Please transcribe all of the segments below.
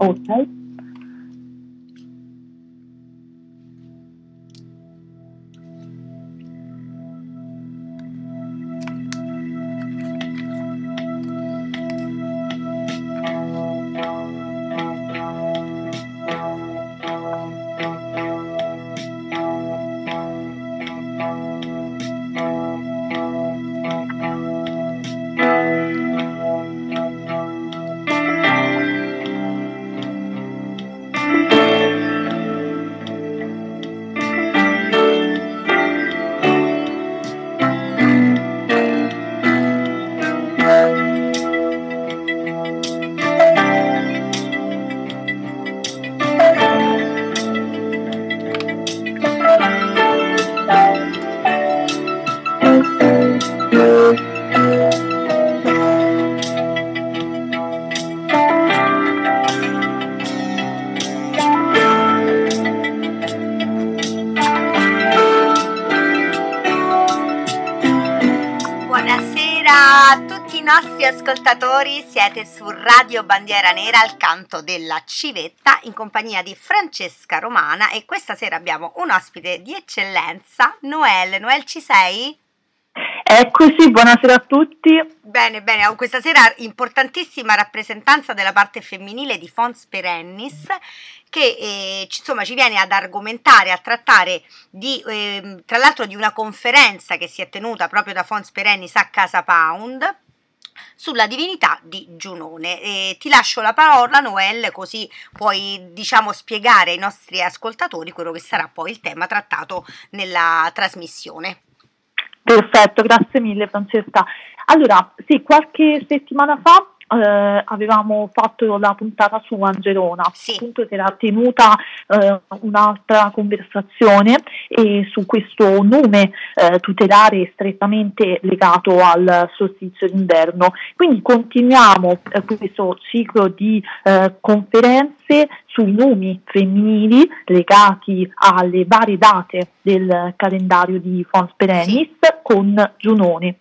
outside. Siete su Radio Bandiera Nera al canto della civetta in compagnia di Francesca Romana e questa sera abbiamo un ospite di eccellenza, Noel. Noel ci sei? Eccoci, buonasera a tutti. Bene, bene, questa sera importantissima rappresentanza della parte femminile di Fons Perennis che eh, insomma ci viene ad argomentare, a trattare di, eh, tra l'altro di una conferenza che si è tenuta proprio da Fons Perennis a Casa Pound sulla divinità di Giunone. E ti lascio la parola, Noel, così puoi diciamo, spiegare ai nostri ascoltatori quello che sarà poi il tema trattato nella trasmissione. Perfetto, grazie mille Francesca. Allora, sì, qualche settimana fa eh, avevamo fatto la puntata su Angelona, sì. appunto si era tenuta eh, un'altra conversazione e su questo nome eh, tutelare strettamente legato al solstizio d'inverno. Quindi continuiamo eh, questo ciclo di eh, conferenze sui nomi femminili legati alle varie date del calendario di Fons Perennis sì. con Giunone.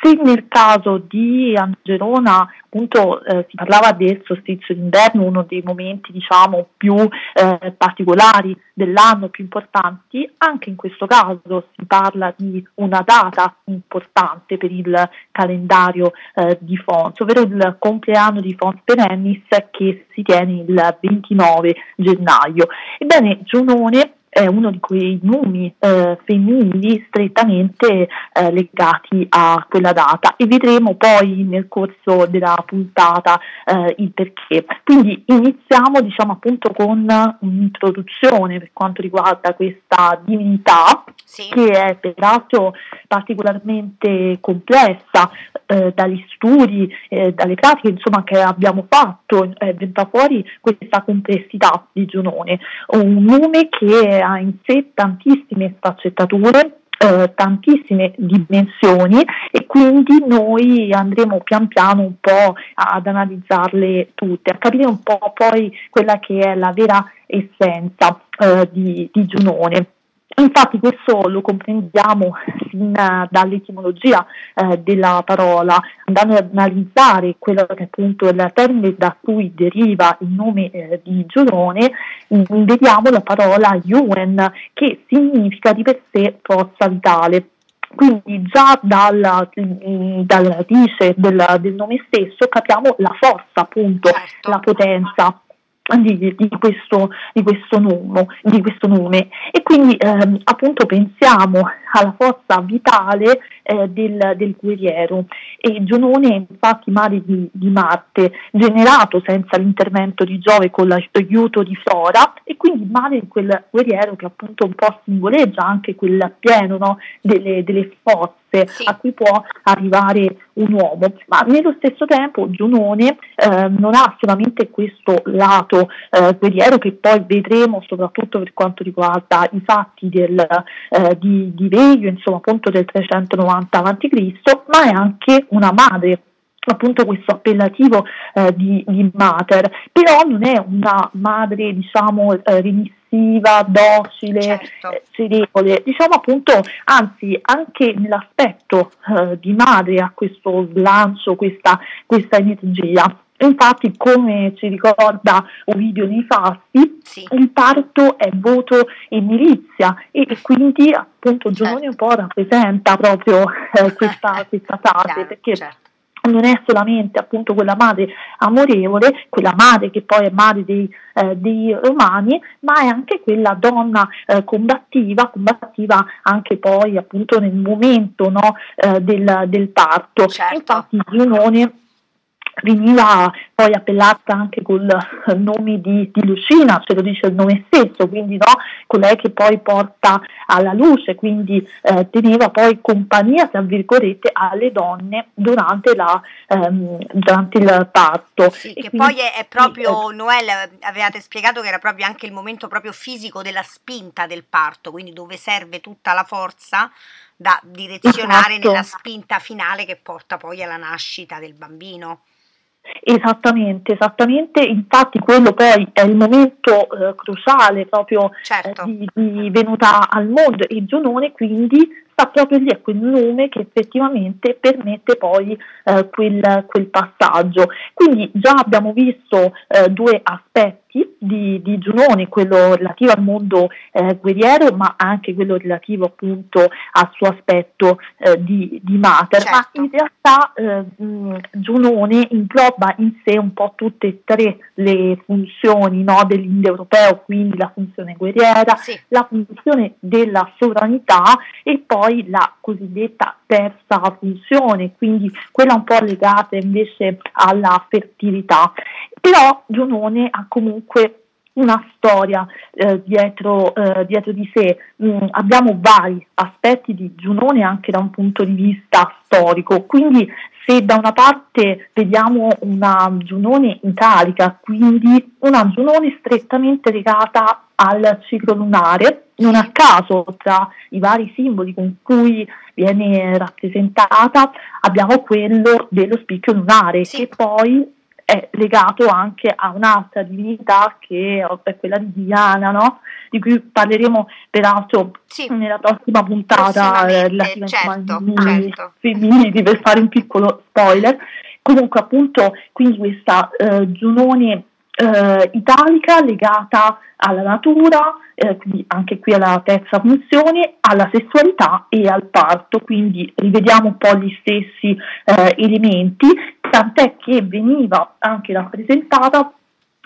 Se nel caso di Angelona appunto eh, si parlava del solstizio d'inverno, uno dei momenti diciamo più eh, particolari dell'anno, più importanti, anche in questo caso si parla di una data importante per il calendario eh, di Fons, ovvero il compleanno di Fons Perennis che si tiene il 29 gennaio. Ebbene, Giunone è uno di quei nomi eh, femminili strettamente eh, legati a quella data e vedremo poi nel corso della puntata eh, il perché. Quindi iniziamo diciamo appunto con un'introduzione per quanto riguarda questa divinità sì. che è peraltro particolarmente complessa eh, dagli studi, eh, dalle pratiche insomma, che abbiamo fatto, è venuta fuori questa complessità di Giunone, un nome che ha in sé tantissime sfaccettature, eh, tantissime dimensioni e quindi noi andremo pian piano un po' ad analizzarle tutte, a capire un po' poi quella che è la vera essenza eh, di, di Giunone. Infatti questo lo comprendiamo sin dall'etimologia eh, della parola, andando ad analizzare quello che appunto è il termine da cui deriva il nome eh, di Giurone, vediamo la parola Yuen che significa di per sé forza vitale. Quindi già dalla, mm, dalla radice del, del, nome stesso capiamo la forza, appunto, certo. la potenza di, di, questo, di, questo nome, di, questo, nome, e quindi ehm, appunto pensiamo alla forza vitale eh, del, del, guerriero e Giunone infatti mare di, di, Marte generato senza l'intervento di Giove con l'aiuto di Flora e quindi mare di quel guerriero che appunto un po' simboleggia anche quel pieno no, delle, delle forze sì. a cui può arrivare un uomo, ma nello stesso tempo Giunone eh, non ha solamente questo lato eh, guerriero che poi vedremo soprattutto per quanto riguarda i fatti del, eh, di, di Veio, insomma appunto del 390 a.C., ma è anche una madre appunto questo appellativo eh, di, di, mater, però non è una madre diciamo eh, remissiva, docile, certo. eh, sedevole, diciamo appunto, anzi anche nell'aspetto eh, di madre ha questo slancio, questa, questa energia. Infatti, come ci ricorda Ovidio nei Fasti, sì. il parto è voto e milizia e, e quindi appunto Giunoni certo. un po' rappresenta proprio eh, questa, questa fase perché certo non è solamente appunto quella madre amorevole, quella madre che poi è madre dei, eh, dei romani, ma è anche quella donna eh, combattiva, combattiva anche poi appunto nel momento no, eh, del, del, parto. Certo. Infatti Giunone veniva poi appellata anche col nome di, di, Lucina, ce lo dice il nome stesso, quindi no, colei che poi porta alla luce, quindi eh, teneva poi compagnia, tra virgolette, alle donne durante, la, ehm, durante il parto. Sì, che quindi, poi è, è proprio, sì, Noel, avevate spiegato che era proprio anche il momento proprio fisico della spinta del parto, quindi dove serve tutta la forza da direzionare esatto. nella spinta finale che porta poi alla nascita del bambino. Esattamente, esattamente, infatti quello poi è il momento eh, cruciale proprio certo. eh, di, di, venuta al mondo e Giunone quindi sta proprio lì a quel nome che effettivamente permette poi eh, quel, quel, passaggio. Quindi già abbiamo visto eh, due aspetti di, di, Giunone, quello relativo al mondo eh, guerriero, ma anche quello relativo appunto al suo aspetto eh, di, di, mater. Certo. Ma in realtà eh, mh, Giunone ingloba in sé un po' tutte e tre le funzioni no, dell'indoeuropeo, quindi la funzione guerriera, sì. la funzione della sovranità e poi poi la cosiddetta terza funzione, quindi quella un po' legata invece alla fertilità. Però Giunone ha comunque una storia eh, dietro, eh, dietro, di sé. Mm, abbiamo vari aspetti di Giunone anche da un punto di vista storico, quindi se da una parte vediamo una Giunone italica, quindi una Giunone strettamente legata al ciclo lunare, non a caso tra i vari simboli con cui viene rappresentata abbiamo quello dello spicchio lunare sì. che poi è legato anche a un'altra divinità che è quella di Diana, no? di cui parleremo peraltro sì. nella prossima puntata relativa certo, certo. femminili per fare un piccolo spoiler. Comunque appunto quindi questa eh, Giunone eh, italica legata alla natura, eh, quindi anche qui alla terza funzione, alla sessualità e al parto, quindi rivediamo un po' gli stessi eh, elementi, tant'è che veniva anche rappresentata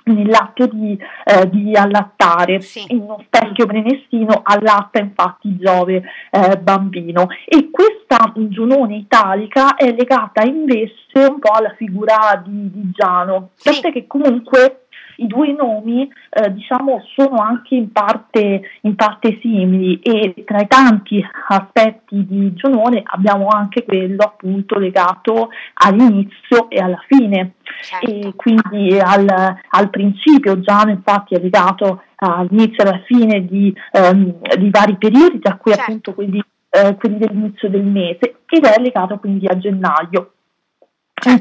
nell'atto di, eh, di allattare sì. in uno specchio prenestino allatta infatti Giove eh, bambino e questa giunone italica è legata invece un po' alla figura di, di Giano sì. che comunque i due nomi eh, diciamo sono anche in parte, in parte, simili e tra i tanti aspetti di Giunone abbiamo anche quello appunto legato all'inizio e alla fine certo. e quindi al, al principio Giano infatti è legato all'inizio e alla fine di, ehm, di vari periodi tra cui certo. appunto quelli, eh, quelli dell'inizio del mese ed è legato quindi a gennaio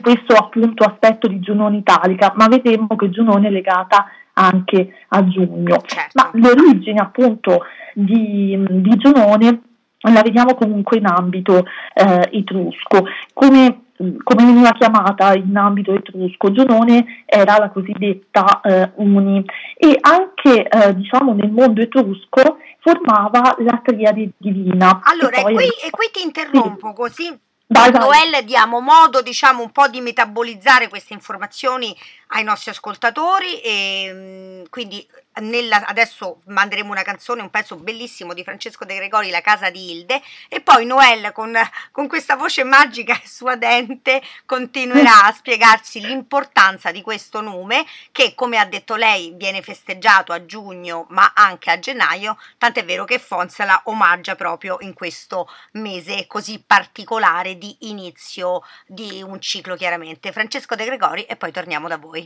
questo appunto aspetto di Giunone italica, ma vedremo che Giunone è legata anche a giugno. Certo. Ma l'origine appunto di, di, Giunone la vediamo comunque in ambito eh, etrusco. Come, come, veniva chiamata in ambito etrusco, Giunone era la cosiddetta eh, Uni e anche eh, diciamo nel mondo etrusco formava la triade divina. Allora, e, qui, e qui ti interrompo sì. così Vai, vai. Noel diamo modo diciamo un po' di metabolizzare queste informazioni ai nostri ascoltatori e mm, quindi nella, adesso manderemo una canzone, un pezzo bellissimo di Francesco De Gregori, La casa di Hilde e poi Noel con, con questa voce magica e suadente continuerà a spiegarci l'importanza di questo nome che come ha detto lei viene festeggiato a giugno ma anche a gennaio, tant'è vero che Fons la omaggia proprio in questo mese così particolare di inizio di un ciclo chiaramente. Francesco De Gregori e poi torniamo da voi.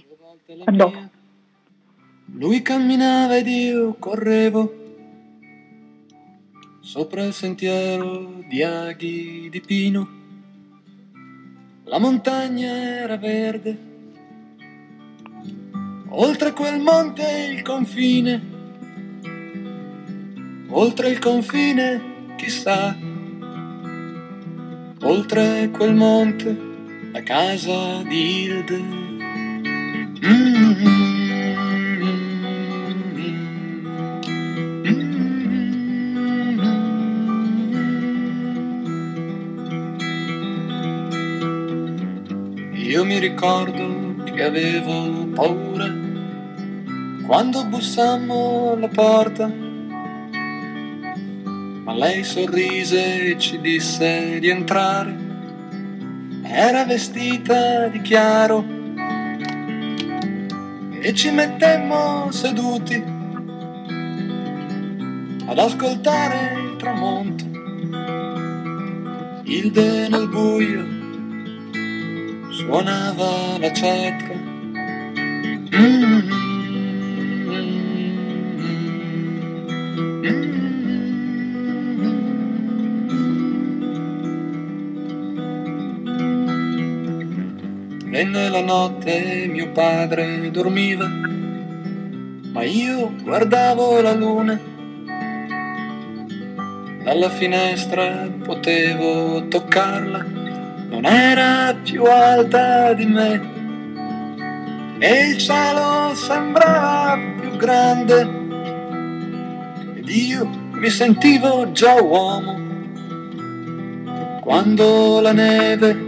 No. Lui camminava ed io correvo sopra il sentiero di aghi di pino. La montagna era verde, oltre quel monte il confine, oltre il confine chissà, oltre quel monte la casa di Hilde Io mi ricordo che avevo paura quando bussammo alla porta, ma lei sorrise e ci disse di entrare. Era vestita di chiaro e ci mettemmo seduti ad ascoltare il tramonto. Hilde nel buio suonava la cetra. Mm-hmm. Venne la notte, mio padre dormiva, ma io guardavo la luna. Dalla finestra potevo toccarla non era più alta di me. E il cielo sembrava più grande. Ed io mi sentivo già uomo. Quando la neve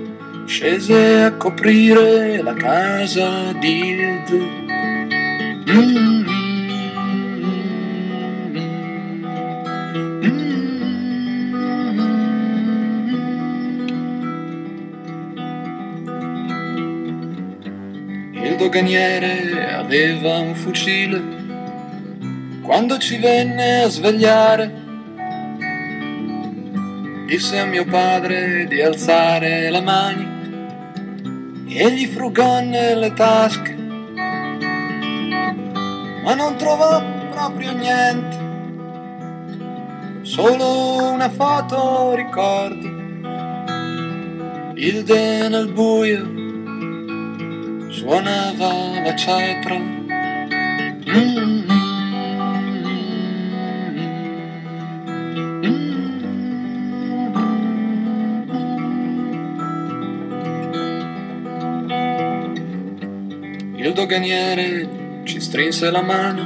scese a coprire la casa di Ed. Mm-hmm. doganiere aveva un fucile. Quando ci venne a svegliare, disse a mio padre di alzare le mani e gli frugò nelle tasche, ma non trovò proprio niente, solo una foto ricordi, il de nel buio suonava la cetra. Mm-hmm. Doganiere ci strinse la mano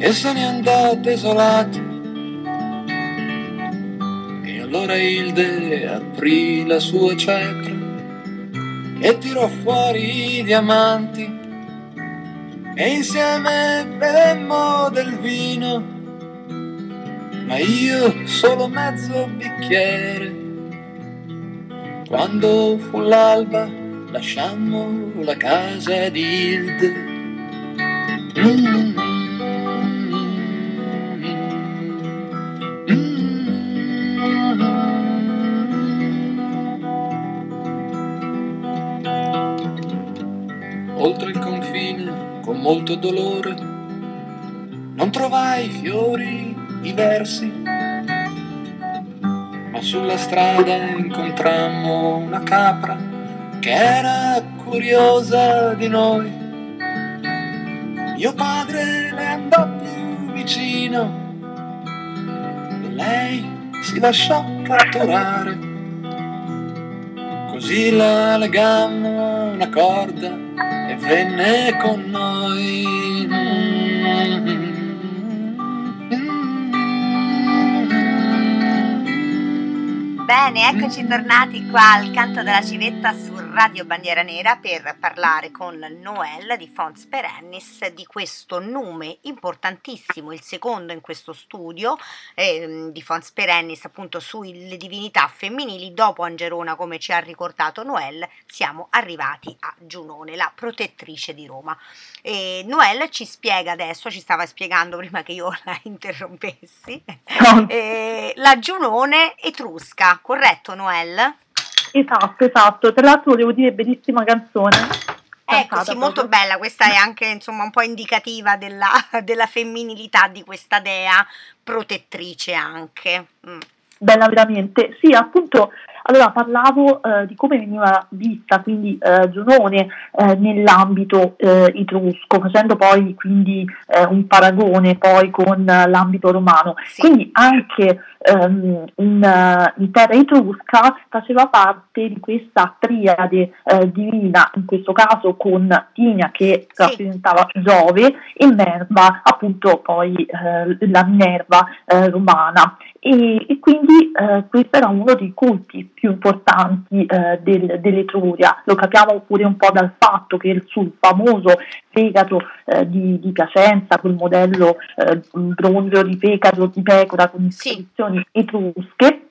e se ne andò desolato. E allora Hilde aprì la sua cetra e tirò fuori i diamanti e insieme bevemmo del vino, ma io solo mezzo bicchiere. Quando fu l'alba lasciammo la casa di Hilde. Mm-hmm. oltre il confine con molto dolore. Non trovai fiori diversi, ma sulla strada incontrammo una capra che era curiosa di noi. Mio padre le andò più vicino e lei si lasciò catturare. Così la legammo una corda e venne con noi. Bene, eccoci tornati qua al canto della civetta su Radio Bandiera Nera per parlare con Noel di Fons Perennis di questo nome importantissimo, il secondo in questo studio eh, di Fons Perennis appunto sulle divinità femminili. Dopo Angerona, come ci ha ricordato Noel, siamo arrivati a Giunone, la protettrice di Roma. E Noel ci spiega adesso, ci stava spiegando prima che io la interrompessi, eh, la Giunone etrusca, corretto Noel? Esatto, esatto. Tra l'altro volevo dire bellissima canzone. Ecco, sì, molto bella, questa è anche insomma un po' indicativa della, della femminilità di questa dea, protettrice anche. Mm. Bella veramente, sì, appunto Allora parlavo eh, di come veniva vista quindi eh, Giunone eh, nell'ambito eh, etrusco, facendo poi quindi eh, un paragone poi con l'ambito romano. Sì. Quindi anche ehm, in, in, terra etrusca faceva parte di questa triade eh, divina, in questo caso con Tinia che sì. rappresentava Giove e Nerva, appunto poi la Minerva romana. E, e quindi questo era uno dei culti più importanti eh, del, dell'Etruria. Lo capiamo pure un po' dal fatto che sul famoso fegato eh, di, di, Piacenza, quel modello eh, bronzeo di fegato di pecora con iscrizioni sì. etrusche,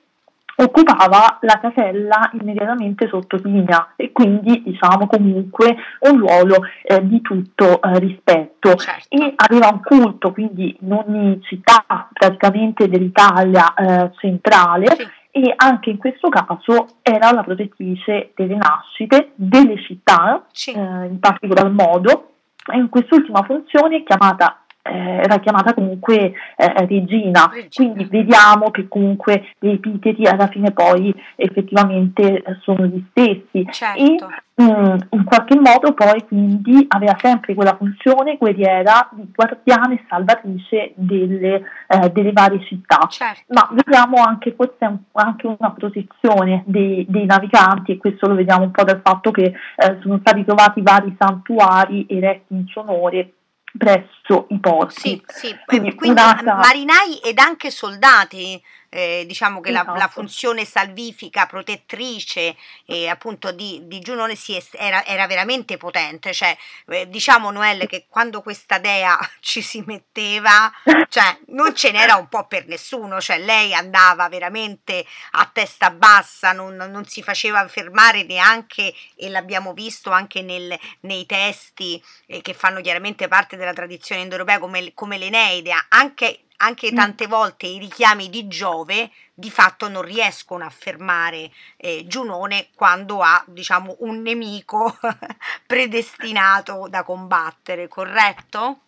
occupava la casella immediatamente sotto Pigna e quindi diciamo comunque un ruolo eh, di tutto eh, rispetto certo. e aveva un culto quindi in ogni città praticamente dell'Italia eh, centrale sì e anche in questo caso era la protettrice delle nascite, delle città, sì. eh, in particolar modo, e in quest'ultima funzione è chiamata eh, era chiamata comunque eh, regina, regina, quindi vediamo che comunque gli epiteti alla fine poi effettivamente eh, sono gli stessi certo. e mh, mm, in qualche modo poi quindi aveva sempre quella funzione guerriera di guardiana e salvatrice delle, eh, delle varie città, certo. ma vediamo anche forse anche una protezione dei, dei, naviganti e questo lo vediamo un po' dal fatto che eh, sono stati trovati vari santuari eretti in suo onore presso i porti. Sì, sì. Quindi, Quindi marinai ed anche soldati eh, diciamo che la, la, esatto. funzione salvifica, protettrice eh, appunto di, di Giunone si era, era, veramente potente, cioè eh, diciamo Noelle che quando questa dea ci si metteva, cioè non ce n'era un po' per nessuno, cioè lei andava veramente a testa bassa, non, non si faceva fermare neanche e l'abbiamo visto anche nel, nei testi eh, che fanno chiaramente parte della tradizione indoeuropea come, come l'Eneide, anche anche mm. tante volte i richiami di Giove di fatto non riescono a fermare eh, Giunone quando ha diciamo un nemico predestinato da combattere, corretto?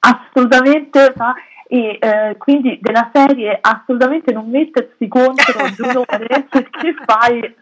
Assolutamente, ma e eh, quindi della serie assolutamente non mettersi contro Giunone perché fai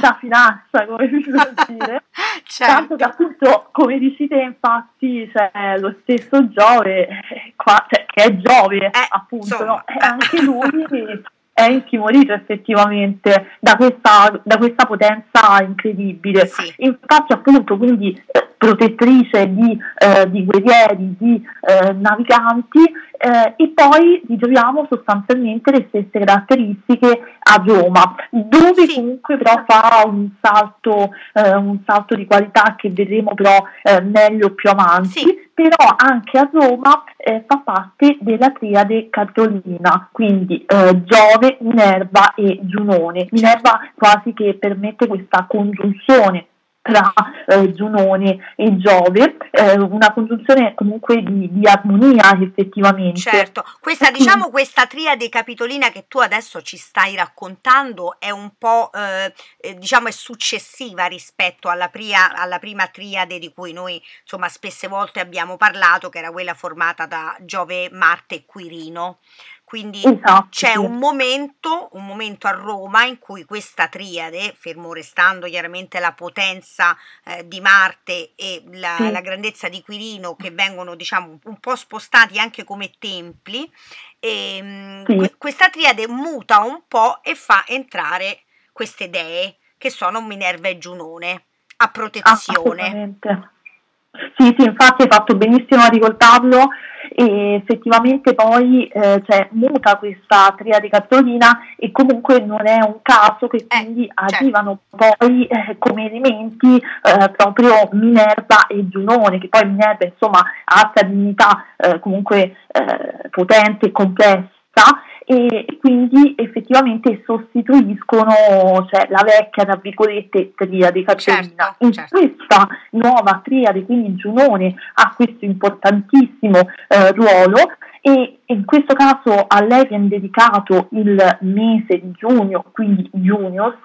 da finanza, come si può dire. certo. Tanto che appunto, come dici te, infatti, cioè, lo stesso Giove, eh, qua, cioè, che è Giove, eh, appunto, no? è anche lui è intimorito effettivamente da questa, da questa potenza incredibile. Sì. Infatti, appunto, quindi eh, protettrice di, eh, di, guerrieri, di eh, naviganti eh, e poi ritroviamo sostanzialmente le stesse caratteristiche a Roma, dove sì. comunque però fa un salto, eh, un salto di qualità che vedremo però eh, meglio più avanti. Sì però anche a Roma eh, fa parte della triade catolina, quindi eh, Giove, Minerva e Giunone. Minerva quasi che permette questa congiunzione tra eh, Giunone e Giove, eh, una congiunzione comunque di, di, armonia effettivamente. Certo, questa diciamo questa triade capitolina che tu adesso ci stai raccontando è un po' eh, eh, diciamo è successiva rispetto alla, pria, alla prima triade di cui noi insomma spesse volte abbiamo parlato, che era quella formata da Giove, Marte e Quirino. Quindi esatto, c'è sì. un, momento, un momento a Roma in cui questa triade, fermo restando chiaramente la potenza eh, di Marte e la, sì. la, grandezza di Quirino, che vengono diciamo un po' spostati anche come templi, e, ehm, sì. que- questa triade muta un po' e fa entrare queste dee che sono Minerva e Giunone a protezione. Sì, sì, infatti hai fatto benissimo a ricordarlo. E effettivamente poi eh, cioè, muta questa triade cattolina e comunque non è un caso che eh, quindi eh, arrivano poi eh, come elementi eh, proprio Minerva e Giunone, che poi Minerva insomma ha questa dignità eh, comunque potente e complessa e quindi effettivamente sostituiscono cioè, la vecchia, tra virgolette, triade Caterina. Certo, in certo. questa nuova triade, quindi Giunone ha questo importantissimo eh, ruolo e in questo caso a lei viene dedicato il mese di giugno, quindi Junius,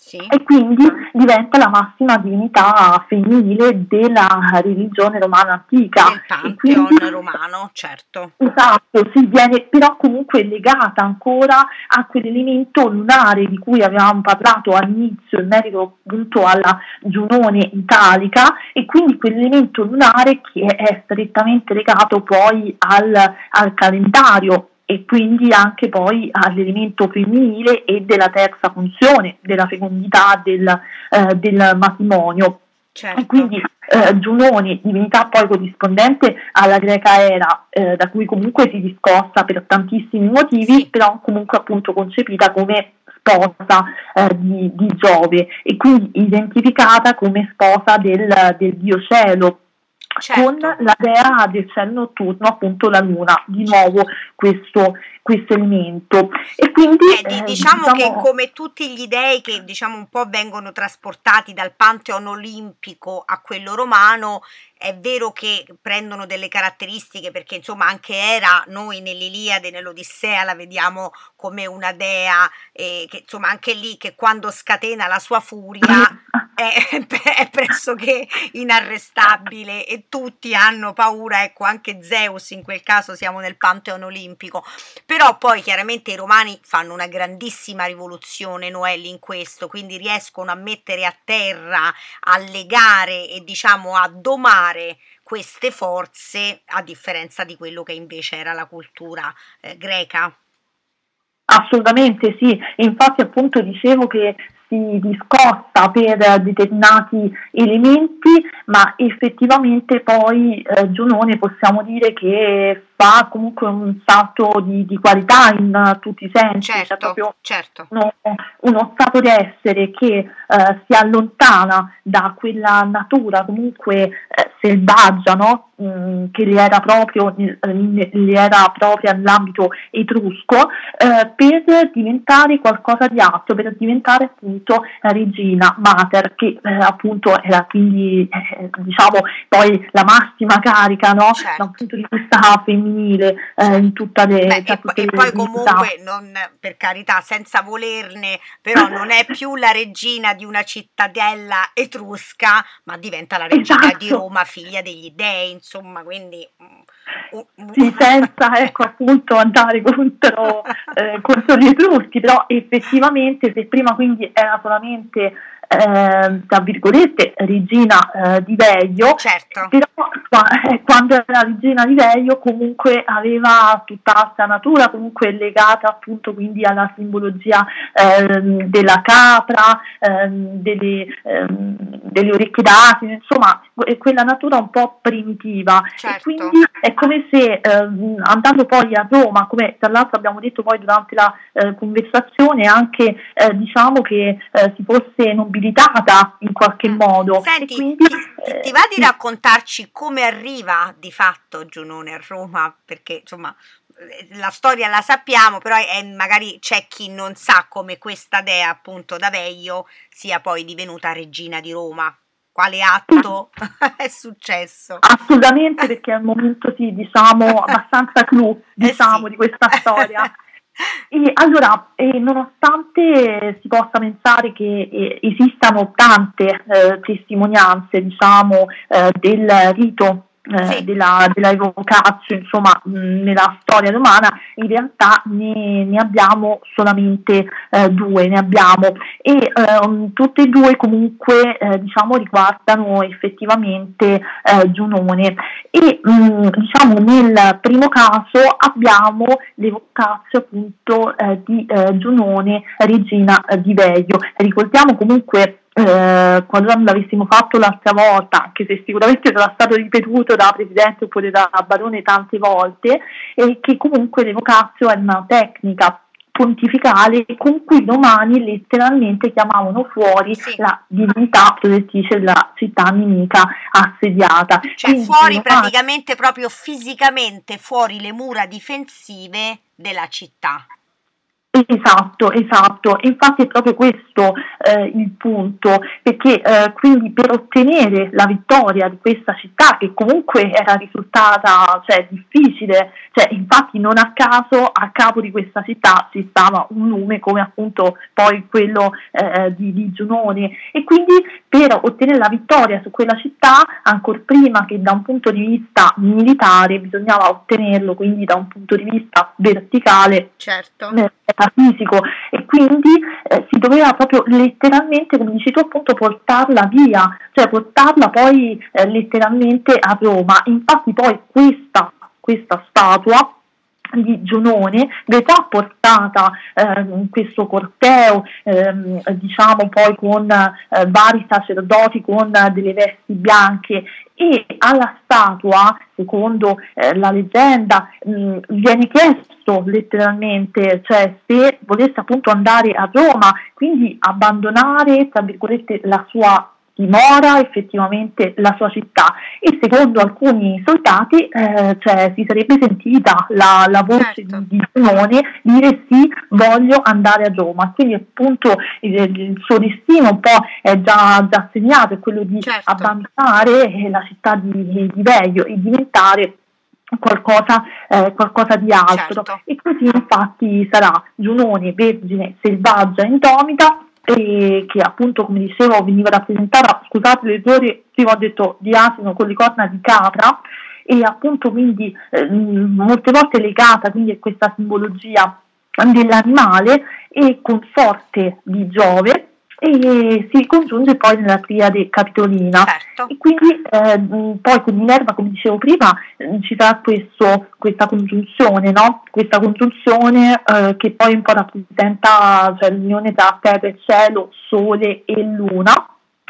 Sì. E quindi diventa la massima divinità femminile della religione romana antica. Nel pantheon quindi, romano, certo. Esatto, sì, viene però comunque legata ancora a quell'elemento lunare di cui avevamo parlato all'inizio, in merito appunto alla Giunone italica, e quindi quell'elemento lunare che è strettamente legato poi al, al calendario e quindi anche poi all'elemento femminile e della terza funzione, della fecondità del, eh, del matrimonio. Certo. E quindi eh, Giunone, divinità poi corrispondente alla greca era, eh, da cui comunque si discosta per tantissimi motivi, sì. però comunque appunto concepita come sposa eh, di, di, Giove e quindi identificata come sposa del, del dio cielo certo. con la dea del cielo notturno, appunto la luna, di nuovo questo, questo elemento. E quindi eh, eh, diciamo, diciamo, che come tutti gli dei che diciamo un po' vengono trasportati dal pantheon olimpico a quello romano, è vero che prendono delle caratteristiche perché insomma anche Era noi nell'Iliade, nell'Odissea la vediamo come una dea eh, che insomma anche lì che quando scatena la sua furia è, è pressoché inarrestabile e tutti hanno paura, ecco anche Zeus in quel caso siamo nel Pantheon olimpico, però poi chiaramente i romani fanno una grandissima rivoluzione Noelli in questo, quindi riescono a mettere a terra, a legare e diciamo a domare fare queste forze a differenza di quello che invece era la cultura eh, greca. Assolutamente sì, infatti appunto dicevo che si discosta per determinati elementi, ma effettivamente poi eh, Giunone possiamo dire che fa comunque un salto di, di qualità in tutti i sensi, certo, cioè proprio certo. uno, uno, stato di essere che eh, si allontana da quella natura comunque eh, selvaggia no? mm, che gli era, proprio, gli era propria nell'ambito etrusco eh, per diventare qualcosa di altro, per diventare appunto regina mater che eh, appunto era quindi eh, diciamo poi la massima carica no? certo. da un punto di vista femminile eh, in tutta le, Beh, e, tutte e le poi comunque non, per carità senza volerne però non è più la regina di una cittadella etrusca ma diventa la regina esatto. di Roma figlia degli dei insomma quindi mm, sì, senza ecco, appunto andare contro, eh, contro gli etruschi, però effettivamente se prima quindi era solamente eh, tra virgolette regina eh, di Veio, certo. però eh, quando era regina di Veio comunque aveva tutta questa natura comunque legata appunto quindi alla simbologia ehm, della capra, ehm, delle, ehm, delle, orecchie d'asino, insomma quella natura un po' primitiva certo. e quindi è come se ehm, andando poi a Roma, come tra l'altro abbiamo detto poi durante la eh, conversazione anche eh, diciamo che eh, si fosse non nobilitata in qualche modo. Senti, quindi, ti, eh, ti, va di raccontarci come arriva di fatto Giunone a Roma? Perché insomma eh, la storia la sappiamo, però è, magari c'è chi non sa come questa dea appunto da Veio sia poi divenuta regina di Roma. Quale atto è successo? Assolutamente perché è un momento sì, diciamo abbastanza clou diciamo, eh sì. di questa storia. E allora, eh, nonostante si possa pensare che eh, esistano tante eh, testimonianze, diciamo, eh, del rito eh, sì. della, della evocazio insomma mh, nella storia romana in realtà ne, ne abbiamo solamente eh, due ne abbiamo. E ehm, tutte e due comunque eh, diciamo riguardano effettivamente eh, Giunone. E mh, diciamo nel primo caso abbiamo l'evocazio appunto eh, di eh, Giunone regina di Veio. Ricordiamo comunque eh, quando l'avessimo fatto l'altra volta, anche se sicuramente sarà stato ripetuto da Presidente oppure da Barone tante volte, e che comunque l'evocazio è una tecnica pontificale con cui i romani letteralmente chiamavano fuori sì. la divinità protettrice della città nemica assediata. Cioè Quindi fuori romani... praticamente proprio fisicamente fuori le mura difensive della città. Esatto, esatto, infatti è proprio questo eh, il punto, perché eh, quindi per ottenere la vittoria di questa città che comunque era risultata cioè, difficile, cioè, infatti non a caso a capo di questa città si stava un nome come appunto poi quello eh, di, di Giunone. E quindi per ottenere la vittoria su quella città, ancora prima che da un punto di vista militare bisognava ottenerlo, quindi da un punto di vista verticale, certo. fisico e quindi eh, si doveva proprio letteralmente, come dici tu appunto, portarla via, cioè portarla poi eh, letteralmente a Roma. Infatti poi questa, questa statua di Giunone verrà portata eh, questo corteo, ehm, diciamo poi con eh, vari sacerdoti con delle vesti bianche e alla statua, secondo eh, la leggenda, mh, viene chiesto letteralmente, cioè se volesse appunto andare a Roma, quindi abbandonare, tra virgolette, la sua dimora effettivamente la sua città e secondo alcuni soldati eh, cioè, si sarebbe sentita la, la voce certo. di Simone dire sì voglio andare a Roma quindi appunto il, il suo destino un po' è già, già segnato è quello di certo. abbandonare la città di, di Veglio e diventare Qualcosa, eh, qualcosa, di altro certo. e così infatti sarà Giunone, vergine, selvaggia, indomita e che appunto come dicevo veniva rappresentata, scusate l'errore, prima ho detto di asino con le corna di capra e appunto quindi eh, molte volte legata quindi a questa simbologia dell'animale e con sorte di Giove e si congiunge poi nella triade capitolina certo. e quindi eh, poi con Minerva come dicevo prima eh, ci sarà questo, questa congiunzione no? questa congiunzione eh, che poi un po' rappresenta cioè, l'unione tra terra e cielo, sole e luna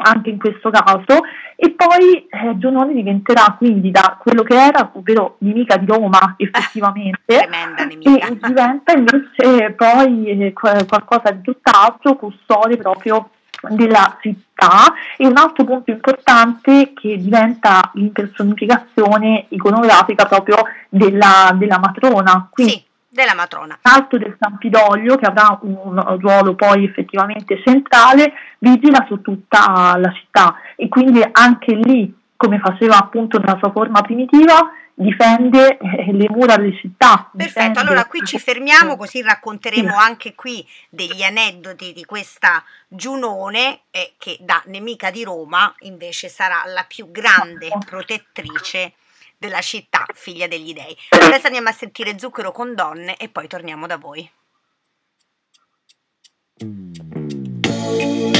anche in questo caso, e poi eh, Giunone diventerà quindi da quello che era, ovvero nemica di Roma effettivamente, e diventa invece poi eh, qualcosa di tutt'altro, custode proprio della città. E un altro punto importante che diventa l'impersonificazione iconografica proprio della, della matrona. Quindi, sì della matrona. L'alto del Campidoglio, che avrà un ruolo poi effettivamente centrale, vigila su tutta la città e quindi anche lì, come faceva appunto nella sua forma primitiva, difende eh, le mura delle città. Perfetto, allora qui ci fermiamo così racconteremo anche qui degli aneddoti di questa Giunone eh, che da nemica di Roma invece sarà la più grande protettrice della città, figlia degli dei. Adesso andiamo a sentire Zucchero con donne e poi torniamo da voi. Donne,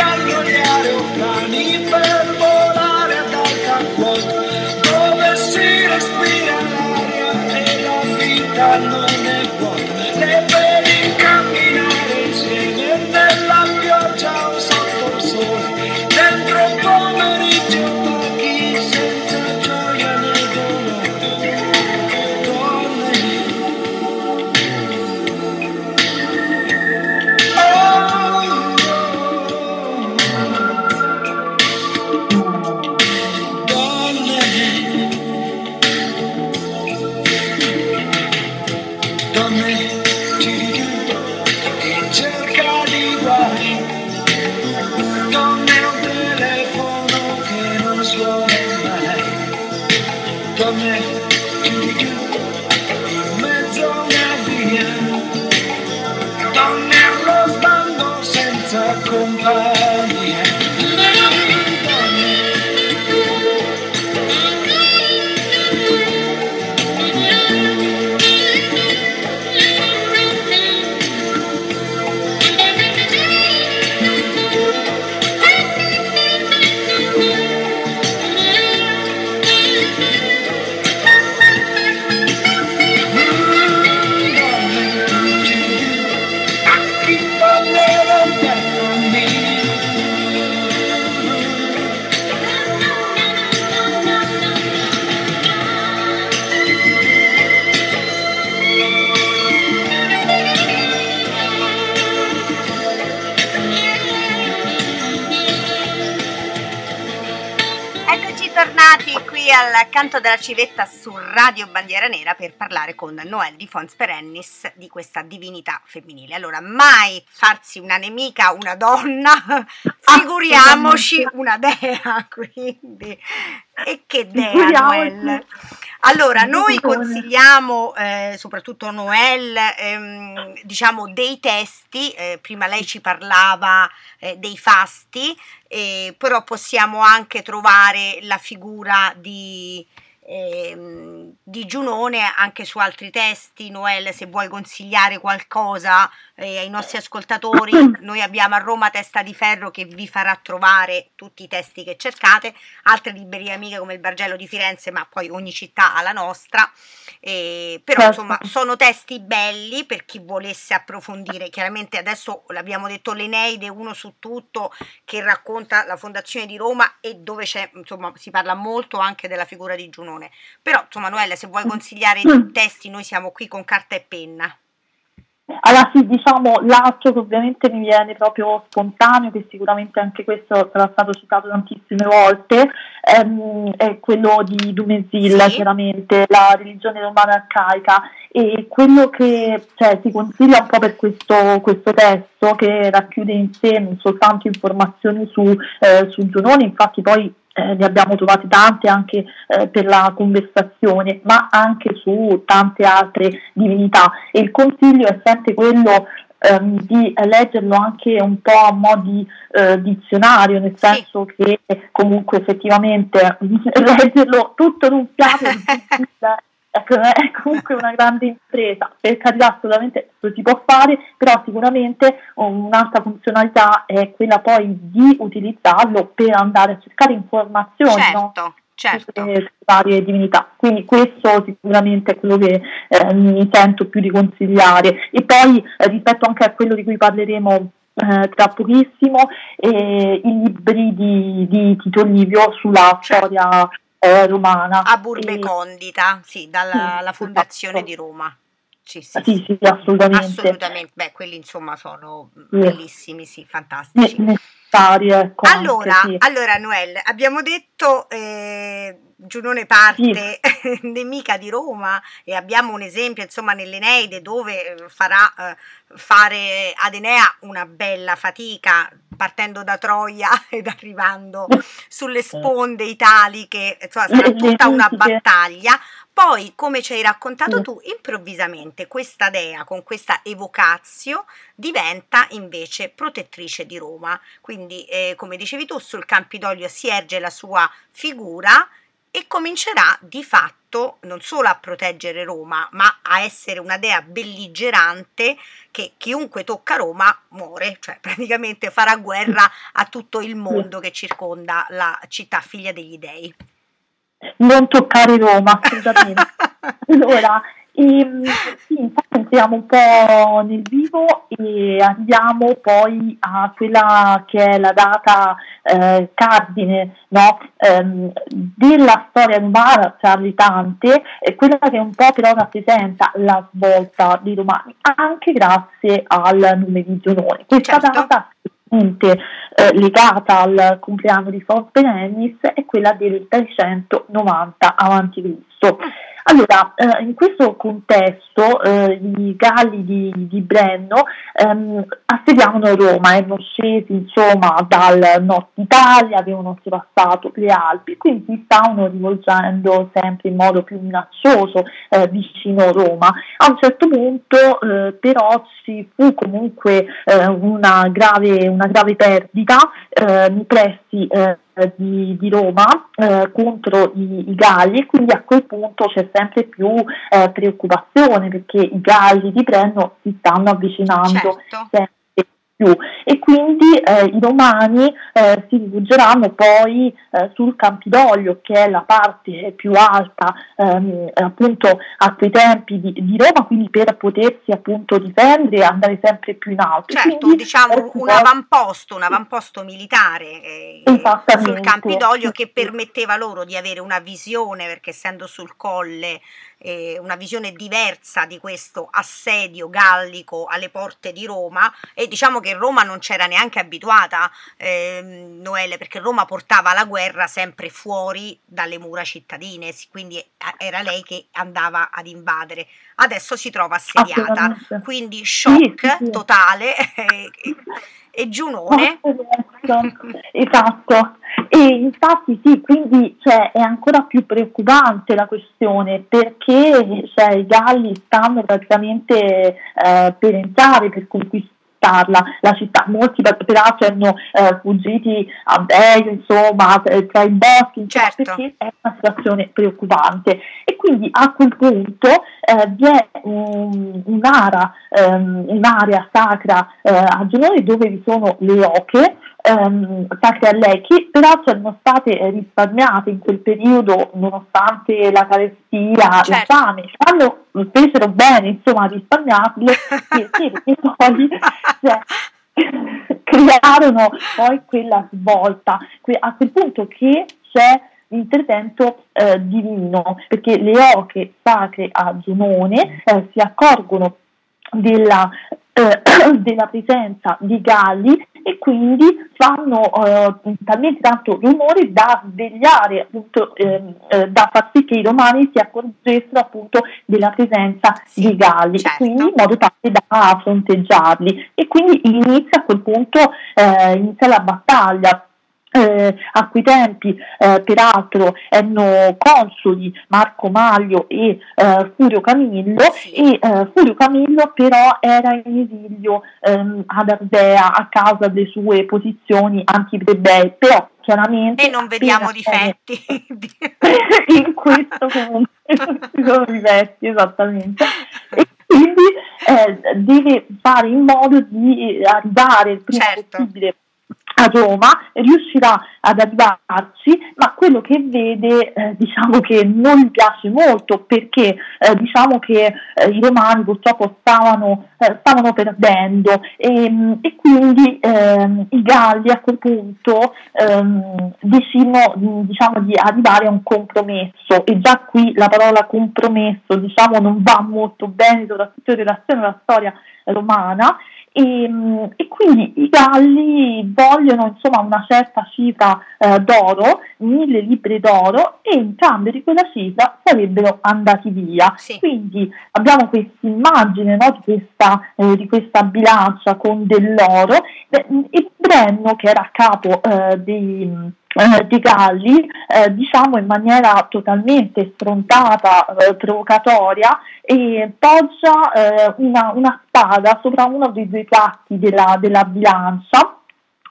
occhi canto della civetta su Radio Bandiera Nera per parlare con Noel di Fons Perennis di questa divinità femminile. Allora, mai farsi una nemica una donna, figuriamoci una dea, quindi. E che dea, Noel? Allora, noi consigliamo, eh, soprattutto Noel, ehm, diciamo dei testi, eh, prima lei ci parlava eh, dei fasti, però possiamo anche trovare la figura di eh, di Giunone anche su altri testi. Noel, se vuoi consigliare qualcosa eh, ai nostri ascoltatori, noi abbiamo a Roma Testa di Ferro che vi farà trovare tutti i testi che cercate, altre librerie amiche come il Bargello di Firenze, ma poi ogni città ha la nostra. Eh, però certo. insomma sono testi belli per chi volesse approfondire. Chiaramente adesso l'abbiamo detto l'Eneide, uno su tutto, che racconta la fondazione di Roma e dove c'è, insomma, si parla molto anche della figura di Giunone Giunone. Però, insomma, Noelle, se vuoi consigliare i mm. testi, noi siamo qui con carta e penna. Allora sì, diciamo l'altro che ovviamente mi viene proprio spontaneo, che sicuramente anche questo sarà stato citato tantissime volte, ehm, è quello di Dumesil, sì. chiaramente, la religione romana arcaica e quello che cioè, si consiglia un po' per questo, questo, testo che racchiude in sé non soltanto informazioni su, eh, su Giunone, infatti poi eh, ne abbiamo trovate tante anche eh, per la conversazione, ma anche su tante altre divinità. E il consiglio è sempre quello ehm, di leggerlo anche un po' a mo' di eh, dizionario, nel senso che comunque effettivamente leggerlo tutto in un piano ecco, è comunque una grande impresa, per carità assolutamente lo si può fare, però sicuramente un'altra funzionalità è quella poi di utilizzarlo per andare a cercare informazioni. Certo. No? certo. sulle varie divinità. Quindi questo sicuramente è quello che eh, mi sento più di consigliare. E poi eh, rispetto anche a quello di cui parleremo eh, tra pochissimo, eh, i libri di, di Tito Livio sulla certo. storia eh, romana. A Burbe. Condita, sì, dalla sì, fondazione esatto. di Roma. Sì, sì, sì, sì, assolutamente. Assolutamente, beh, quelli insomma sono bellissimi, sì, fantastici. Necessari, ecco, allora, anche, allora, Noel, abbiamo detto eh, Giunone parte sì. nemica di Roma e abbiamo un esempio insomma nell'Eneide dove eh, farà eh, fare ad Enea una bella fatica partendo da Troia ed arrivando sulle sponde italiche, insomma sarà tutta una battaglia. Poi, come ci hai raccontato tu, improvvisamente questa dea con questa evocazio diventa invece protettrice di Roma. Quindi, eh, come dicevi tu, sul Campidoglio si erge la sua figura e comincerà di fatto non solo a proteggere Roma, ma a essere una dea belligerante che chiunque tocca Roma muore, cioè praticamente farà guerra a tutto il mondo che circonda la città figlia degli dei. Non toccare Roma, assolutamente. allora, e, ehm, sì, infatti entriamo un po' nel vivo e andiamo poi a quella che è la data eh, cardine no? ehm, della storia romana, tra le tante, è quella che un po' però rappresenta la svolta dei romani, anche grazie al nome di Giunone. Questa certo. data eh, legata al compleanno di Fos Benenis è quella del 390 a.C. Allora, eh, in questo contesto eh, i galli di, di Brenno ehm, assediavano Roma, erano scesi insomma dal nord Italia, avevano oltrepassato le Alpi, quindi si stavano rivolgendo sempre in modo più minaccioso eh, vicino Roma. A un certo punto eh, però ci fu comunque eh, una grave, una, grave, perdita eh, nei pressi di, di, Roma eh, contro i, i, Galli e quindi a quel punto c'è sempre più eh, preoccupazione perché i Galli di Brenno si stanno avvicinando certo. sempre più. E quindi eh, i romani eh, si rifugeranno poi eh, sul Campidoglio che è la parte più alta ehm, appunto a quei tempi di, di, Roma quindi per potersi appunto difendere e andare sempre più in alto. Certo quindi, diciamo un avamposto un avamposto militare eh, sul Campidoglio che permetteva loro di avere una visione perché essendo sul colle eh, una visione diversa di questo assedio gallico alle porte di Roma e diciamo che Roma non c'era neanche abituata, eh, Noelle, perché Roma portava la guerra sempre fuori dalle mura cittadine, quindi eh, era lei che andava ad invadere. Adesso si trova assediata, quindi shock sì, sì. totale e Giunone. Esatto, e infatti sì, quindi cioè, è ancora più preoccupante la questione perché cioè, i Galli stanno praticamente eh, per entrare, per conquistare la città, molti peraltro erano eh, fuggiti a Beio, insomma, tra i boschi, certo. perché è una situazione preoccupante. E quindi a quel punto eh, vi è un, un'area, um, un'area sacra eh, a Genore dove vi sono le oche, um, sacre a peraltro erano state risparmiate in quel periodo nonostante la carestia, certo. la fame, hanno fecero bene insomma risparmiarle perché poi cioè, crearono poi quella svolta a quel punto che c'è l'intervento eh, divino perché le oche sacre a Giunone eh, si accorgono della, eh, della presenza di galli e quindi fanno eh, talmente tanto rumore da svegliare, appunto, ehm, eh, da far sì che i romani si accorgessero appunto della presenza sì, di galli, certo. quindi in modo tale da fronteggiarli. E quindi inizia a quel punto eh, inizia la battaglia eh, a quei tempi eh, peraltro erano consoli Marco Maglio e eh, Furio Camillo e eh, Furio Camillo però era in esilio ehm, ad Ardea a causa delle sue posizioni anti-plebei però chiaramente e non vediamo difetti in questo comunque ci sono difetti esattamente. E quindi eh, deve fare in modo di arrivare il prima certo. possibile a Roma, riuscirà ad arrivarci, ma quello che vede eh, diciamo che non gli piace molto perché eh, diciamo che eh, i romani purtroppo stavano, eh, stavano perdendo e, e quindi ehm, i Galli a quel punto ehm, decidono diciamo, di arrivare a un compromesso e già qui la parola compromesso diciamo, non va molto bene soprattutto in relazione alla storia romana e, e, quindi i Galli vogliono insomma una certa cifra eh, d'oro, mille libri d'oro e in cambio di quella cifra sarebbero andati via. Sì. Quindi abbiamo questa immagine no, di, questa, eh, di, questa, bilancia con dell'oro e Brenno che era a capo eh, dei eh, di Galli, eh, diciamo in maniera totalmente sfrontata, eh, provocatoria, e poggia eh, una, una, spada sopra uno dei due piatti della, della bilancia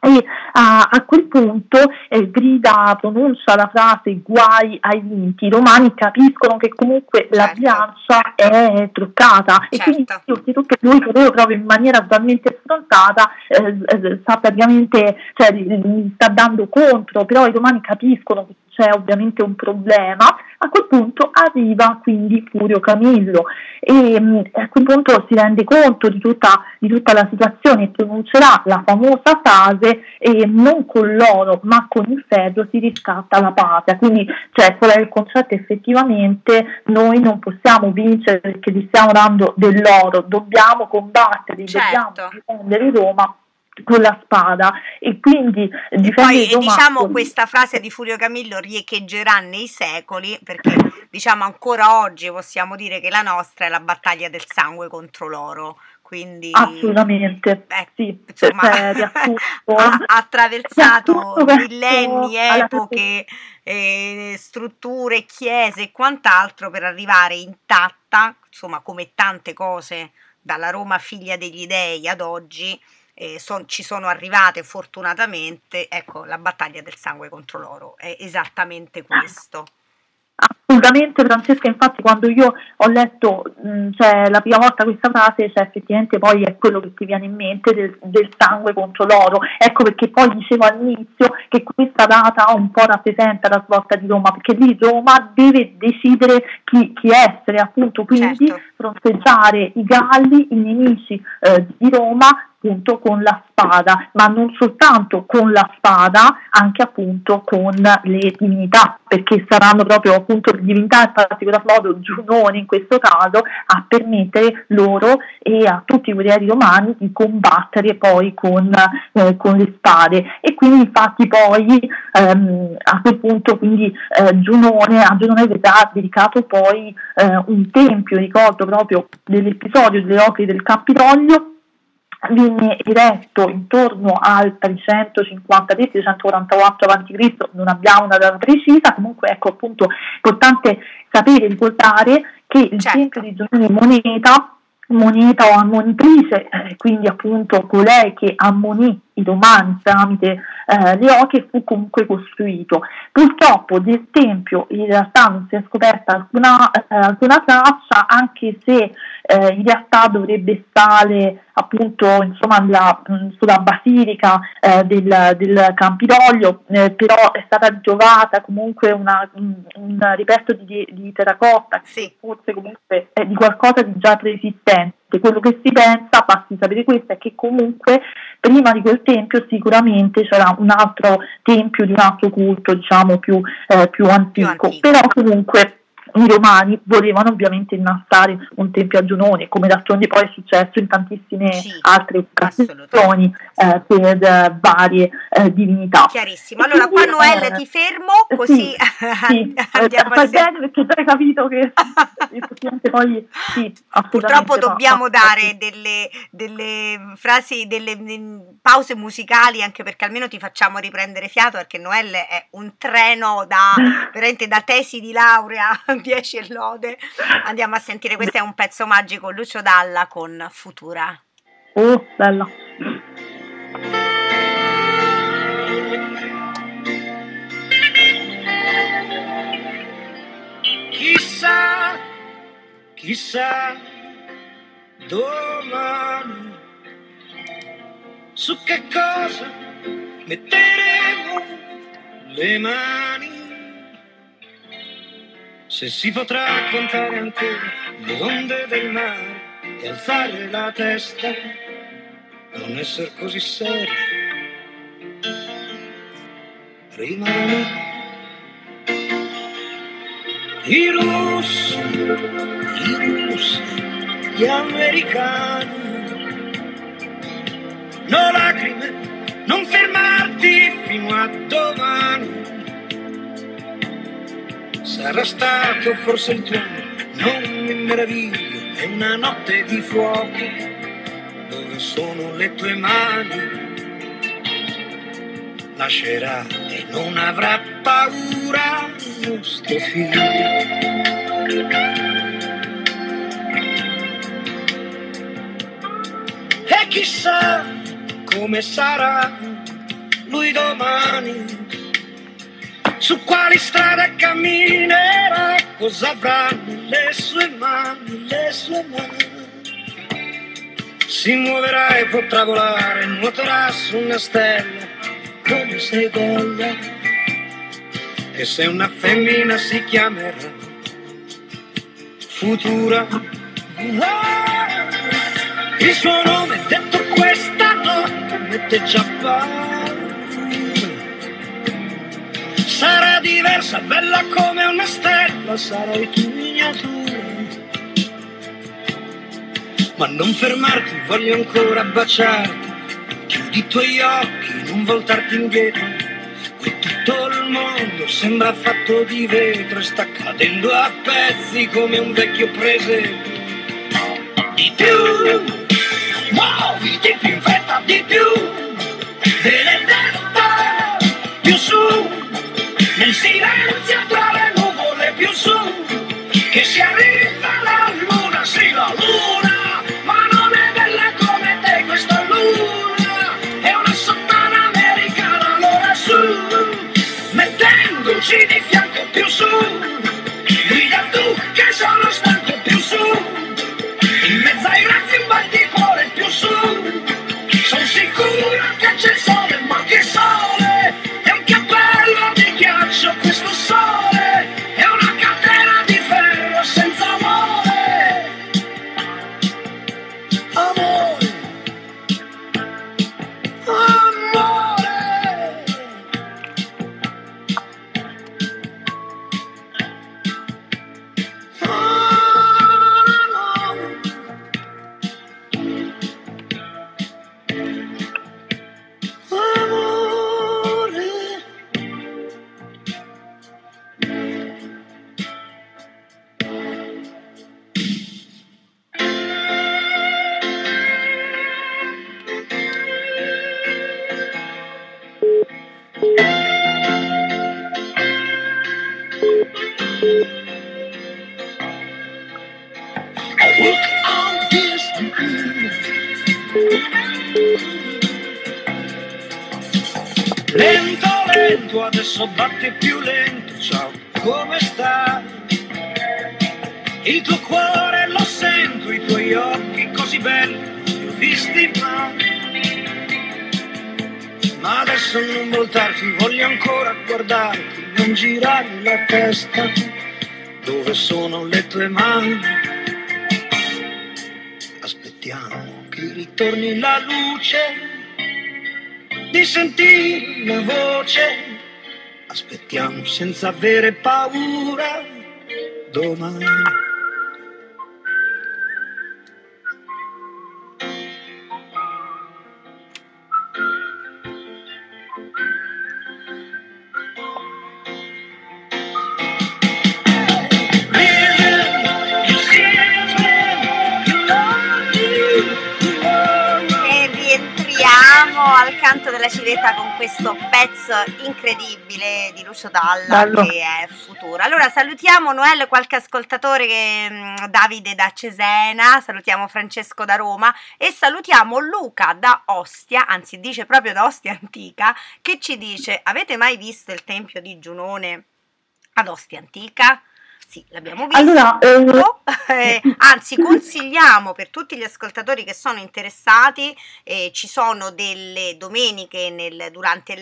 e a, a, quel punto eh, grida, pronuncia la frase guai ai vinti, i romani capiscono che comunque certo. la bilancia è truccata certo. e quindi oltretutto lui lo proprio in maniera totalmente sfrontata eh, eh, sta praticamente, cioè gli sta dando contro, però i romani capiscono che c'è ovviamente un problema, a quel punto arriva quindi Furio Camillo e mm, a quel punto si rende conto di tutta, di tutta la situazione e pronuncerà la famosa frase e non con l'oro ma con il ferro si riscatta la patria. Quindi cioè, qual è il concetto? Effettivamente noi non possiamo vincere perché gli stiamo dando dell'oro, dobbiamo combattere, certo. dobbiamo difendere Roma con la spada. E quindi poi diciamo questa frase di Furio Camillo riecheggerà nei secoli perché diciamo ancora oggi possiamo dire che la nostra è la battaglia del sangue contro l'oro. Quindi assolutamente. eh, sì, insomma, ha attraversato millenni, epoche, eh, strutture, chiese e quant'altro per arrivare intatta, insomma come tante cose dalla Roma figlia degli dei ad oggi eh, son, ci sono arrivate fortunatamente, ecco la battaglia del sangue contro l'oro è esattamente questo. Assolutamente Francesca, infatti quando io ho letto mh, cioè, la prima volta questa frase, cioè, effettivamente poi è quello che ti viene in mente del, del, sangue contro l'oro, ecco perché poi dicevo all'inizio che questa data un po' rappresenta la svolta di Roma, perché lì Roma deve decidere chi, chi essere, appunto, quindi certo. fronteggiare i galli, i nemici eh, di Roma appunto con la spada, ma non soltanto con la spada, anche appunto con le divinità, perché saranno proprio appunto divinità, in particolar modo Giunone in questo caso, a permettere loro e a tutti i guerrieri romani di combattere poi con, eh, con le spade. E quindi infatti poi ehm, a quel punto quindi eh, Giunone, a Giunone verrà dedicato poi eh, un tempio, ricordo proprio dell'episodio delle opere del Campidoglio, viene eretto intorno al 353-344 a.C., non abbiamo una data precisa, comunque ecco appunto importante sapere, ricordare che il certo. tempio di Giovanni Moneta moneta o ammonitrice, eh, quindi appunto colei che ammonì i romani tramite eh, le oche fu comunque costruito. Purtroppo del tempio in realtà non si è scoperta alcuna, eh, alcuna traccia, anche se eh, in realtà dovrebbe stare appunto insomma la, mh, sulla basilica eh, del, del, Campidoglio, eh, però è stata ritrovata comunque una, un, un ripeto di, di terracotta, sì. forse comunque è di qualcosa di già preesistente. Quello che si pensa, basti sapere questo, è che comunque prima di quel tempio sicuramente c'era un altro tempio di un altro culto, diciamo più, eh, più, antico. più antico, però comunque i romani volevano ovviamente innalzare un tempio a Giunone, come d'altronde poi è successo in tantissime sì, altre occasioni eh, per uh, varie uh, divinità. Chiarissimo. Allora, qua Noelle eh, ti fermo, così sì, sì, andiamo a bene perché già hai capito che poi sì, Purtroppo dobbiamo dare delle, delle, frasi, delle mm, pause musicali anche perché almeno ti facciamo riprendere fiato perché Noelle è un treno da, veramente da tesi di laurea 10 e lode. Andiamo a sentire, questo è un pezzo magico, Lucio Dalla con Futura. Oh, bella. Chissà, chissà, domani su che cosa metteremo le mani se si potrà contare ancora le onde del mare e alzare la testa, non essere così seri. Rimane i russi, i russi, gli americani. No lacrime, non fermarti fino a domani Sarà stato forse il tuo, non mi meraviglio, è una notte di fuoco, dove sono le tue mani? Lascerà e non avrà paura nostro figlio. E chissà come sarà lui domani su quali strade camminerà, cosa avrà nelle sue mani, le sue mani. Si muoverà e potrà volare, nuoterà su una stella come sei bella. E se una femmina si chiamerà Futura, il suo nome detto questa notte mette già paura. Sarà diversa, bella come una stella, sarai tu miniatura. Ma non fermarti, voglio ancora baciarti. Chiudi di tuoi occhi, non voltarti indietro. Qui tutto il mondo sembra fatto di vetro e sta cadendo a pezzi come un vecchio presepe. Di più, muoviti più in fretta, di più, Ritorni la luce di sentire la voce. Aspettiamo senza avere paura domani. Civetta con questo pezzo incredibile di Lucio Dalla Bello. che è futuro. Allora salutiamo Noel, qualche ascoltatore che mh, Davide da Cesena, salutiamo Francesco da Roma e salutiamo Luca da Ostia, anzi dice proprio da Ostia Antica, che ci dice "Avete mai visto il tempio di Giunone ad Ostia Antica?" Sì, l'abbiamo visto. Allora, eh, Eh, anzi, consigliamo per tutti gli ascoltatori che sono interessati, eh, ci sono delle domeniche nel- durante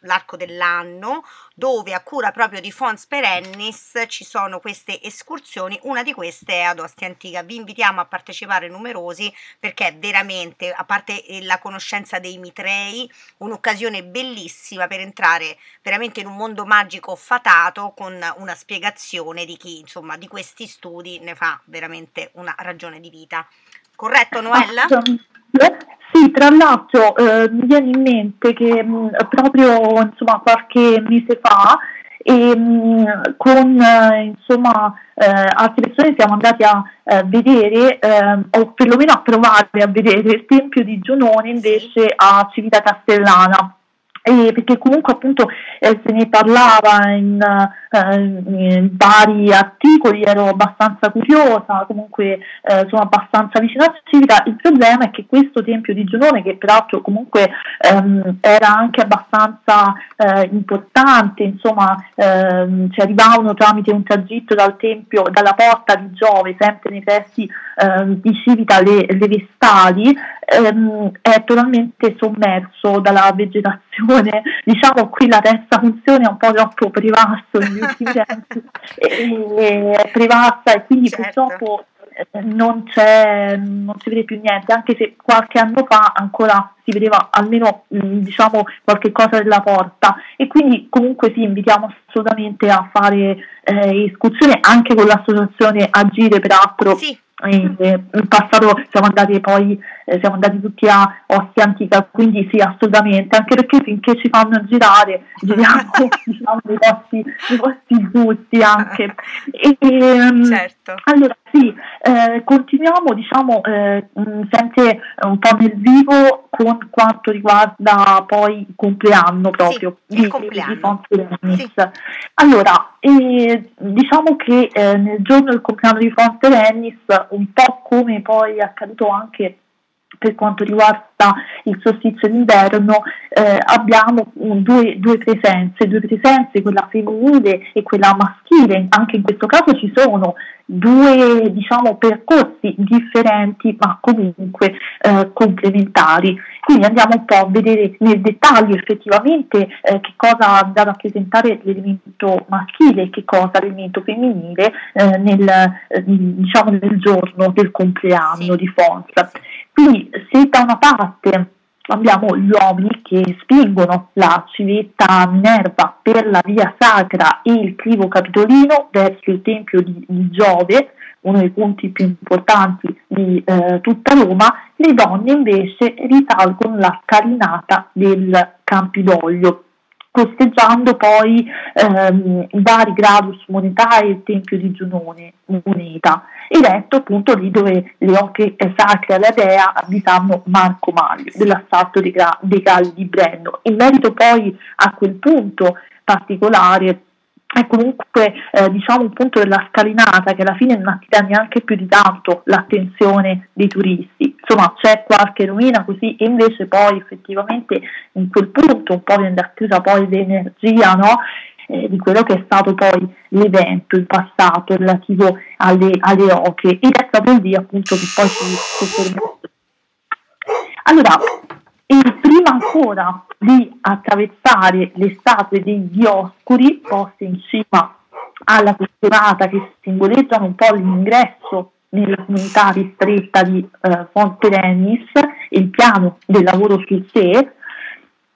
l'arco dell'anno dove a cura proprio di Fons Perennis ci sono queste escursioni, una di queste è ad Ostia Antica. Vi invitiamo a partecipare numerosi perché veramente, a parte eh, la conoscenza dei Mitrei, un'occasione bellissima per entrare veramente in un mondo magico fatato con una spiegazione di chi, insomma, di questi studi ne fa veramente una ragione di vita. Corretto, Noella? Sì, tra l'altro eh, mi viene in mente che mh, proprio insomma, qualche mese fa e, mh, con eh, insomma, eh, altre persone siamo andati a eh, vedere eh, o perlomeno a provare a vedere il Tempio di Giunone invece a Civita Castellana. E perché comunque appunto eh, se ne parlava in, eh, in vari articoli, ero abbastanza curiosa, comunque eh, sono abbastanza vicina a Civica. Il problema è che questo tempio di Giunone, che peraltro comunque ehm, era anche abbastanza eh, importante, insomma, ehm, ci arrivavano tramite un tragitto dal tempio, dalla porta di Giove, sempre nei pressi ehm, di Civica, le, le vestali, ehm, è totalmente sommerso dalla vegetazione. Diciamo qui la terza funzione è un po' troppo negli ultimi tempi, e- è prevasta e quindi Certo. purtroppo eh, non c'è, non si vede più niente, anche se qualche anno fa ancora si vedeva almeno mh, diciamo qualche cosa della porta. E quindi comunque sì invitiamo assolutamente a fare eh, escursione anche con l'associazione Agire peraltro Sì, in passato siamo andati poi eh, siamo andati tutti a Ostia Antica, quindi sì, assolutamente, anche perché finché ci fanno girare, giriamo diciamo, nei, posti, nei posti giusti anche. E, ehm, certo. Allora sì, eh, continuiamo diciamo eh, sempre un po' nel vivo con quanto riguarda poi il compleanno proprio sì, di, il compleanno. di sì. Allora, eh, diciamo che eh, nel giorno del compleanno di Fonte Rennis, un po' come poi è accaduto anche per quanto riguarda il solstizio d'inverno eh, abbiamo un, due, due, presenze, due presenze, quella femminile e quella maschile, anche in questo caso ci sono due diciamo, percorsi differenti ma comunque eh, complementari. Quindi andiamo un po' a vedere nel dettaglio effettivamente eh, che cosa ha da rappresentare l'elemento maschile e che cosa l'elemento femminile eh, nel, eh, diciamo, nel giorno del compleanno di Fons. Quindi se da una parte abbiamo gli uomini che spingono la civetta Minerva per la via sacra e il clivo capitolino verso il tempio di, di Giove, uno dei punti più importanti di eh, tutta Roma, le donne invece risalgono la scalinata del Campidoglio costeggiando poi ehm, vari gradus monetari il tempio di Giunone moneta eletto appunto lì dove le opere sacre alla dea abitavano Marco Maglio dell'assalto dei, gra- dei Galli di Brendo. In merito poi a quel punto particolare è comunque eh, diciamo un punto della scalinata che alla fine non attira neanche più di tanto l'attenzione dei turisti. Insomma c'è qualche rovina così e invece poi effettivamente in quel punto un po' viene attiva poi l'energia no? eh, di quello che è stato poi l'evento in passato relativo alle, alle oche ed è stato lì appunto che poi si soffermò. Allora, e prima ancora di attraversare le statue dei Dioscuri poste in cima alla colonnata che simboleggiano un po' l'ingresso nella comunità ristretta di eh, Fonte Dennis, il piano del lavoro sul sé,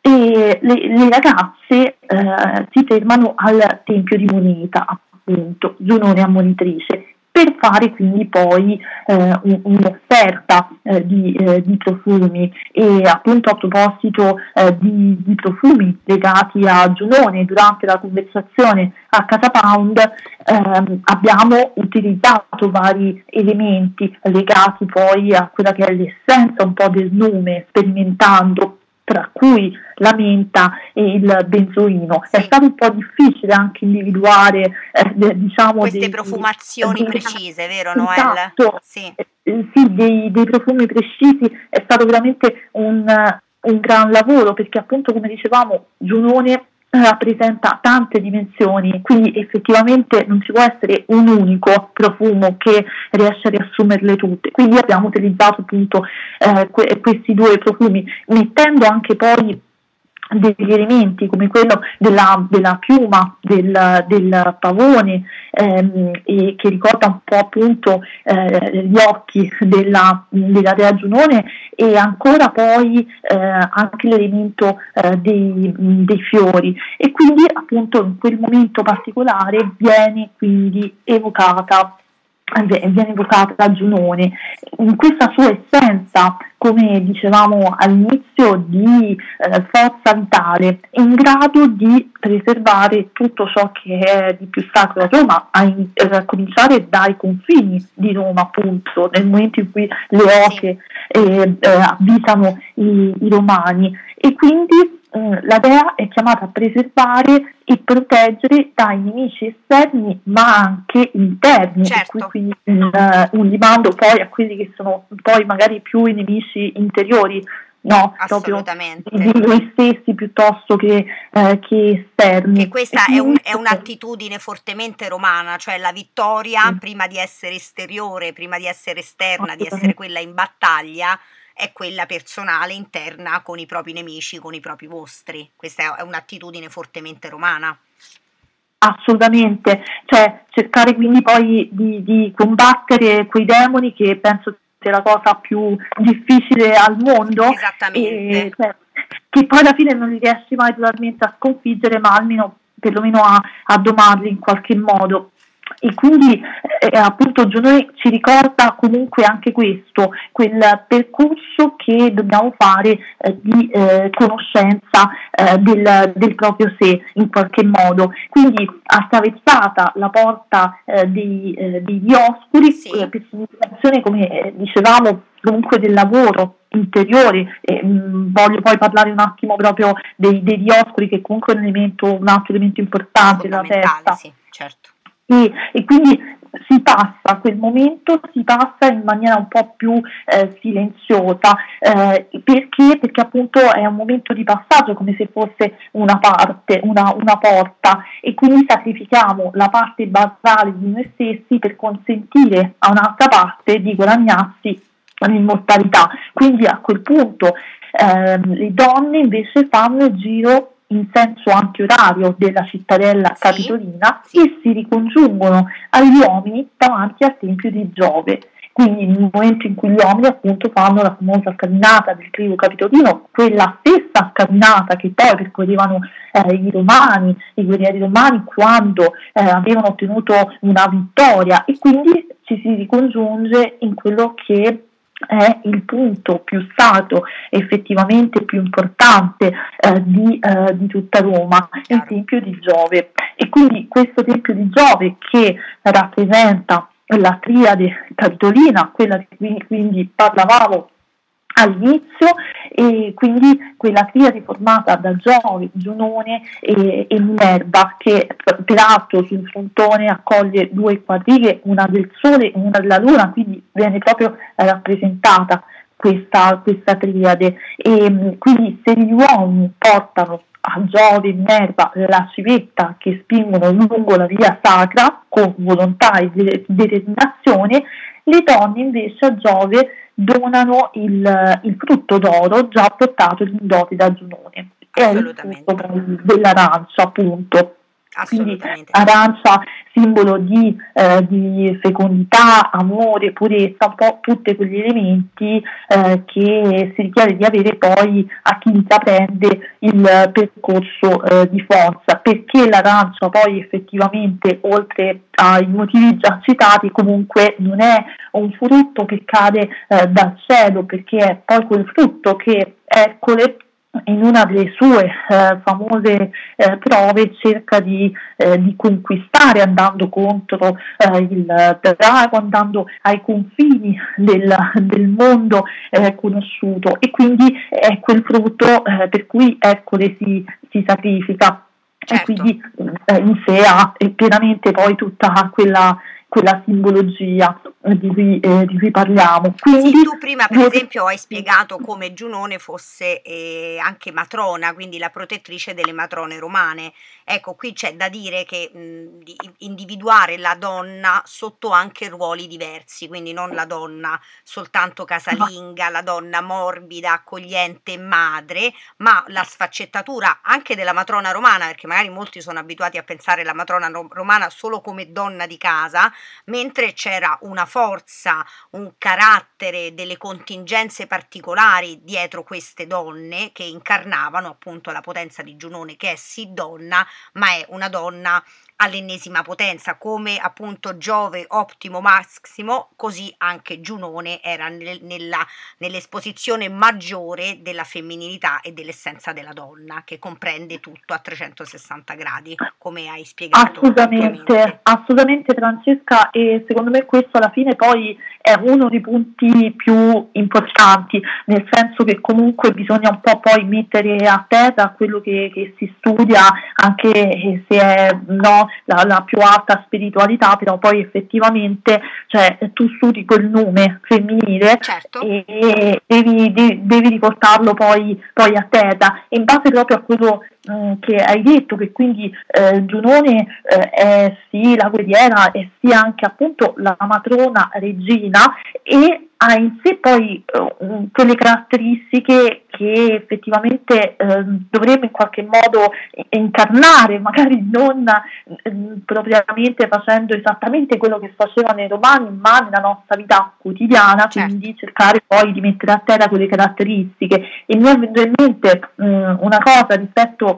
e le, le ragazze eh, si fermano al Tempio di Moneta, appunto, Giunone ammonitrice, per fare quindi poi eh, un'offerta eh, di, eh, di, profumi. E appunto a proposito eh, di, di, profumi legati a Giunone durante la conversazione a Casa Pound ehm, abbiamo utilizzato vari elementi legati poi a quella che è l'essenza un po' del nome sperimentando tra cui la menta e il benzoino. Sì. È stato un po' difficile anche individuare eh, diciamo queste dei, profumazioni dei, precise, vero Noel? Esatto, sì, eh, sì dei, dei, profumi precisi, è stato veramente un, un gran lavoro perché appunto come dicevamo Giunone rappresenta tante dimensioni, quindi effettivamente non ci può essere un unico profumo che riesce a riassumerle tutte. Quindi abbiamo utilizzato appunto eh, que- questi due profumi, mettendo anche poi degli elementi come quello della, della piuma del, del pavone ehm, che ricorda un po' appunto eh, gli occhi della, della dea Giunone e ancora poi eh, anche l'elemento eh, dei, dei, fiori. E quindi appunto in quel momento particolare viene quindi evocata viene evocata da Giunone in questa sua essenza, come dicevamo all'inizio, di eh, forza vitale, in grado di preservare tutto ciò che è di più sacro a Roma, a, in, eh, a cominciare dai confini di Roma, appunto, nel momento in cui le oche eh, eh abitano i, i romani. E quindi eh, la dea è chiamata a preservare e proteggere dai nemici esterni ma anche interni, certo. quindi un, uh, un rimando poi a quelli che sono poi magari più i nemici interiori, no, proprio di noi stessi piuttosto che, eh, che esterni. E questa e è, un, è, un'attitudine fortemente romana, cioè la vittoria sì. prima di essere esteriore, prima di essere esterna, di essere quella in battaglia, è quella personale, interna, con i propri nemici, con i propri mostri. Questa è un'attitudine fortemente romana. Assolutamente, cioè cercare quindi poi di, di combattere quei demoni che penso sia la cosa più difficile al mondo. Esattamente. E, cioè, che poi alla fine non riesci mai totalmente a sconfiggere, ma almeno perlomeno a, a domarli in qualche modo. E quindi eh, appunto Giunone ci ricorda comunque anche questo, quel percorso che dobbiamo fare eh, di eh, conoscenza eh, del, del, proprio sé in qualche modo. Quindi attraversata la porta eh, dei, eh, dei Dioscuri, sì. per significazione come dicevamo comunque del lavoro interiore. Eh, mh, voglio poi parlare un attimo proprio dei, dei dioscuri che comunque è un, elemento, un altro elemento importante della testa. Sì, certo. E, e, quindi si passa, quel momento si passa in maniera un po' più eh, silenziosa, eh, perché? Perché appunto è un momento di passaggio come se fosse una parte, una, una porta e quindi sacrifichiamo la parte basale di noi stessi per consentire a un'altra parte di guadagnarsi l'immortalità. Quindi a quel punto ehm, le donne invece fanno il giro in senso antiorario della cittadella sì, capitolina e si ricongiungono agli uomini davanti al tempio di Giove. Quindi nel momento in cui gli uomini appunto fanno la famosa camminata del trigo capitolino, quella stessa camminata che poi percorrevano eh, i romani, i guerrieri romani quando eh, avevano ottenuto una vittoria. E quindi ci si ricongiunge in quello che è il punto più stato effettivamente più importante eh, di, eh, di, tutta Roma, il Tempio di Giove. E quindi questo Tempio di Giove che rappresenta la triade capitolina, quella di cui quindi parlavamo all'inizio e quindi quella triade formata da Giove, Giunone e, e, Minerva che peraltro sul frontone accoglie due quadrighe, una del Sole e una della Luna, quindi viene proprio rappresentata questa, questa triade. E quindi se gli uomini portano a Giove e Minerva la civetta che spingono lungo la via sacra con volontà e determinazione, le donne invece a Giove donano il, il frutto d'oro già portato in dote da Giunone. È il frutto dell'arancia, appunto. Quindi arancia, simbolo di, eh, di, fecondità, amore, purezza, un po' tutti quegli elementi eh, che si richiede di avere poi a chi intraprende il percorso eh, di forza, perché l'arancia poi effettivamente, oltre ai motivi già citati, comunque non è un frutto che cade eh, dal cielo, perché è poi quel frutto che Ercole in una delle sue eh, famose eh, prove cerca di, eh, di, conquistare andando contro eh, il drago, andando ai confini del, del mondo eh, conosciuto e quindi è quel frutto eh, per cui Ercole si, si sacrifica. Certo. E quindi in sé ha pienamente poi tutta quella quella simbologia di cui, eh, di cui parliamo. Quindi, sì, tu prima per esempio hai spiegato come Giunone fosse eh, anche matrona, quindi la protettrice delle matrone romane. Ecco, qui c'è da dire che mh, di individuare la donna sotto anche ruoli diversi, quindi non la donna soltanto casalinga, la donna morbida, accogliente, madre, ma la sfaccettatura anche della matrona romana, perché magari molti sono abituati a pensare la matrona romana solo come donna di casa, mentre c'era una forza, un carattere, delle contingenze particolari dietro queste donne che incarnavano appunto la potenza di Giunone che è sì donna, ma è una donna all'ennesima potenza, come appunto Giove ottimo massimo, così anche Giunone era nel, nella, nell'esposizione maggiore della femminilità e dell'essenza della donna, che comprende tutto a 360 gradi, come hai spiegato. Assolutamente, assolutamente Francesca, e secondo me questo alla fine poi è uno dei punti più importanti, nel senso che comunque bisogna un po' poi mettere a terra quello che, che si studia, anche se è no, la, la, più alta spiritualità, però poi effettivamente cioè, tu studi quel nome femminile certo. e, devi, devi, devi, riportarlo poi, poi a terra. E in base proprio a quello che hai detto che quindi eh, Giunone eh, è sì la guerriera e sì anche appunto la matrona regina e ha in sé poi eh, quelle caratteristiche che effettivamente eh, dovremmo in qualche modo incarnare, magari non eh, propriamente facendo esattamente quello che facevano i romani, ma nella nostra vita quotidiana, certo. quindi cercare poi di mettere a terra quelle caratteristiche. E mi è venuto in mente mh, mm, una cosa rispetto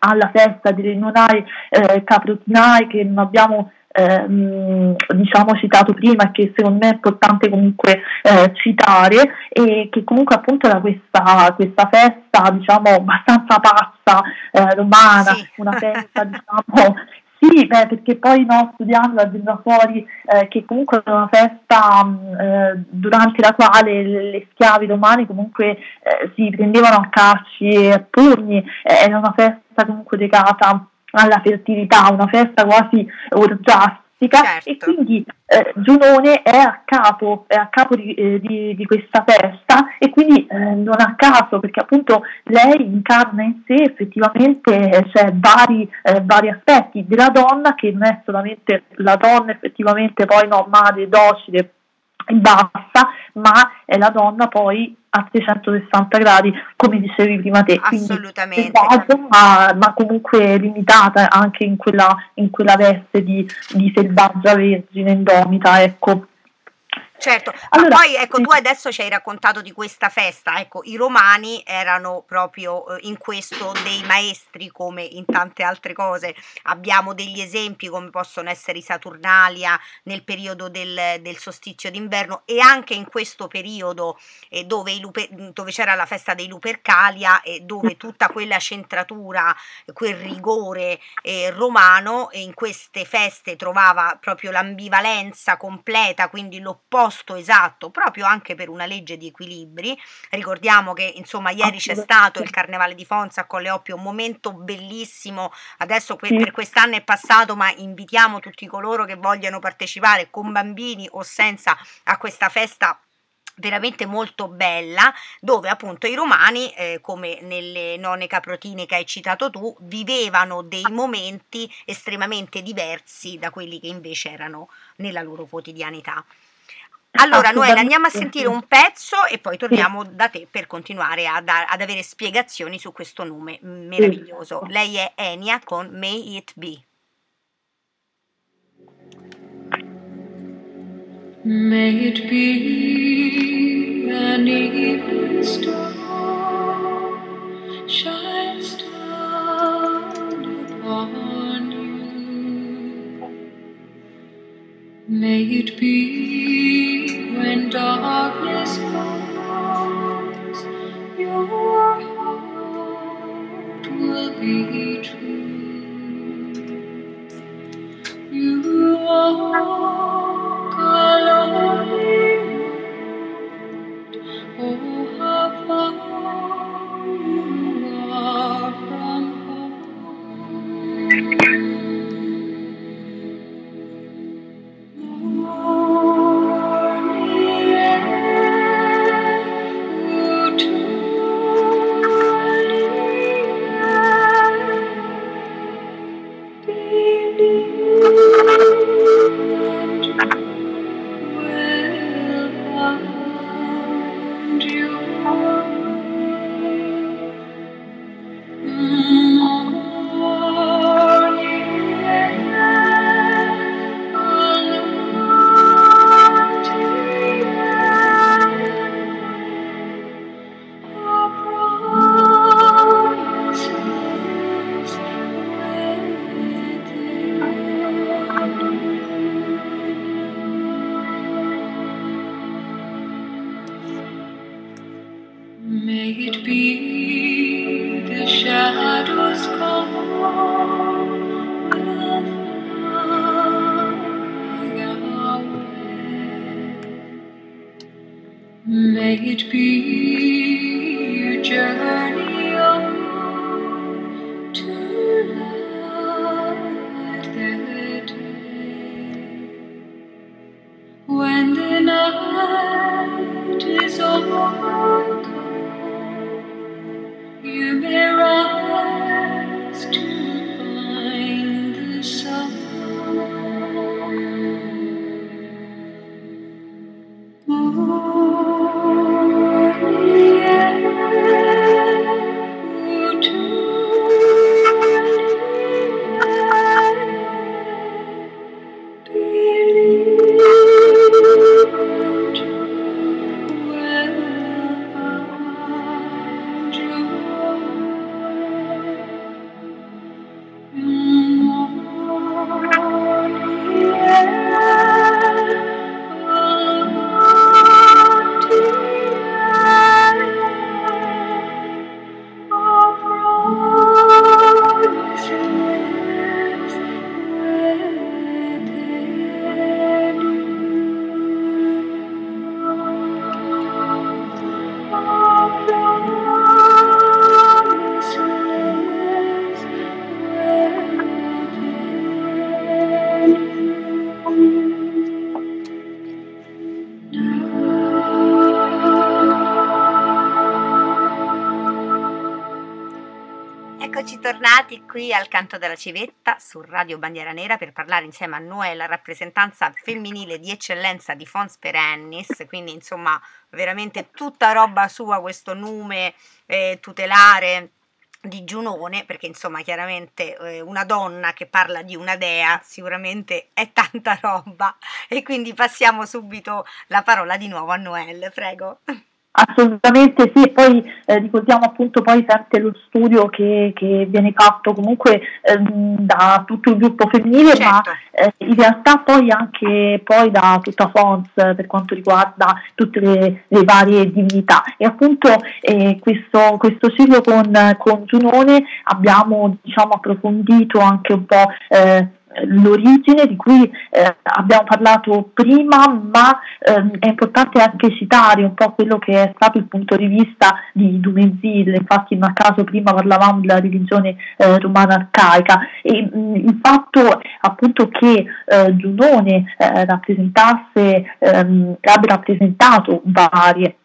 alla festa delle nonai eh, caprotinai che non abbiamo ehm, diciamo citato prima e che secondo me è importante comunque eh, citare e che comunque appunto era questa, questa festa diciamo abbastanza pazza eh, romana, sì. una festa diciamo sì, beh, perché poi no, studiando è venuta fuori eh, che comunque era una festa mm, eh, durante la quale le, schiavi romani comunque eh, si prendevano a calci e a pugni, eh, era una festa comunque legata alla fertilità, una festa quasi orgiastica certo. e quindi eh, Giunone è a capo, è a capo di, eh, di, di, questa festa e quindi eh, non a caso perché appunto lei incarna in sé effettivamente cioè, vari, eh, vari, aspetti della donna che non è solamente la donna effettivamente poi no, madre, docile e basta, ma è la donna poi a 360 gradi, come dicevi prima te. Assolutamente. Basso, ma, ma, comunque limitata anche in quella, in quella veste di, di selvaggia vergine indomita, ecco. Certo, allora, poi ecco, tu adesso ci hai raccontato di questa festa, ecco, i romani erano proprio eh, in questo dei maestri come in tante altre cose, abbiamo degli esempi come possono essere i Saturnalia nel periodo del, del solstizio d'inverno e anche in questo periodo eh, dove, Lupe, dove, c'era la festa dei Lupercalia e dove tutta quella centratura, quel rigore eh, romano in queste feste trovava proprio l'ambivalenza completa, quindi l'opposto posto esatto proprio anche per una legge di equilibri. Ricordiamo che insomma ieri c'è stato il Carnevale di Fonza con le Oppie, un momento bellissimo, adesso que- per quest'anno è passato ma invitiamo tutti coloro che vogliano partecipare con bambini o senza a questa festa veramente molto bella dove appunto i romani eh, come nelle nonne caprotine che hai citato tu vivevano dei momenti estremamente diversi da quelli che invece erano nella loro quotidianità allora, Noela, andiamo a sentire un pezzo e poi torniamo da te per continuare a da- ad avere spiegazioni su questo nome meraviglioso. Lei è Enia con May It Be. May it be an evening star shines down upon you. May it be when darkness falls, your will be true. You walk Oh. Qui al Canto della Civetta su Radio Bandiera Nera per parlare insieme a noi la rappresentanza femminile di eccellenza di Fons Perennis, quindi insomma veramente tutta roba sua questo nome eh, tutelare di Giunone, perché insomma chiaramente eh, una donna che parla di una dea sicuramente è tanta roba. E quindi passiamo subito la parola di nuovo a Noelle, prego. Assolutamente sì, e poi eh, ricordiamo appunto poi sempre lo studio che, che viene fatto comunque ehm, da tutto il gruppo femminile, certo. ma eh, in realtà poi anche poi da tutta Fons per quanto riguarda tutte le, le varie divinità. E appunto eh, questo, questo ciclo con, con Giunone abbiamo diciamo approfondito anche un po' eh, l'origine di cui eh, abbiamo parlato prima, ma ehm, è importante anche citare un po' quello che è stato il punto di vista di Dumezil, infatti in un caso prima parlavamo della religione eh, romana arcaica. E mh, il fatto appunto che eh, Giunone eh, rappresentasse, ehm, abbia rappresentato varie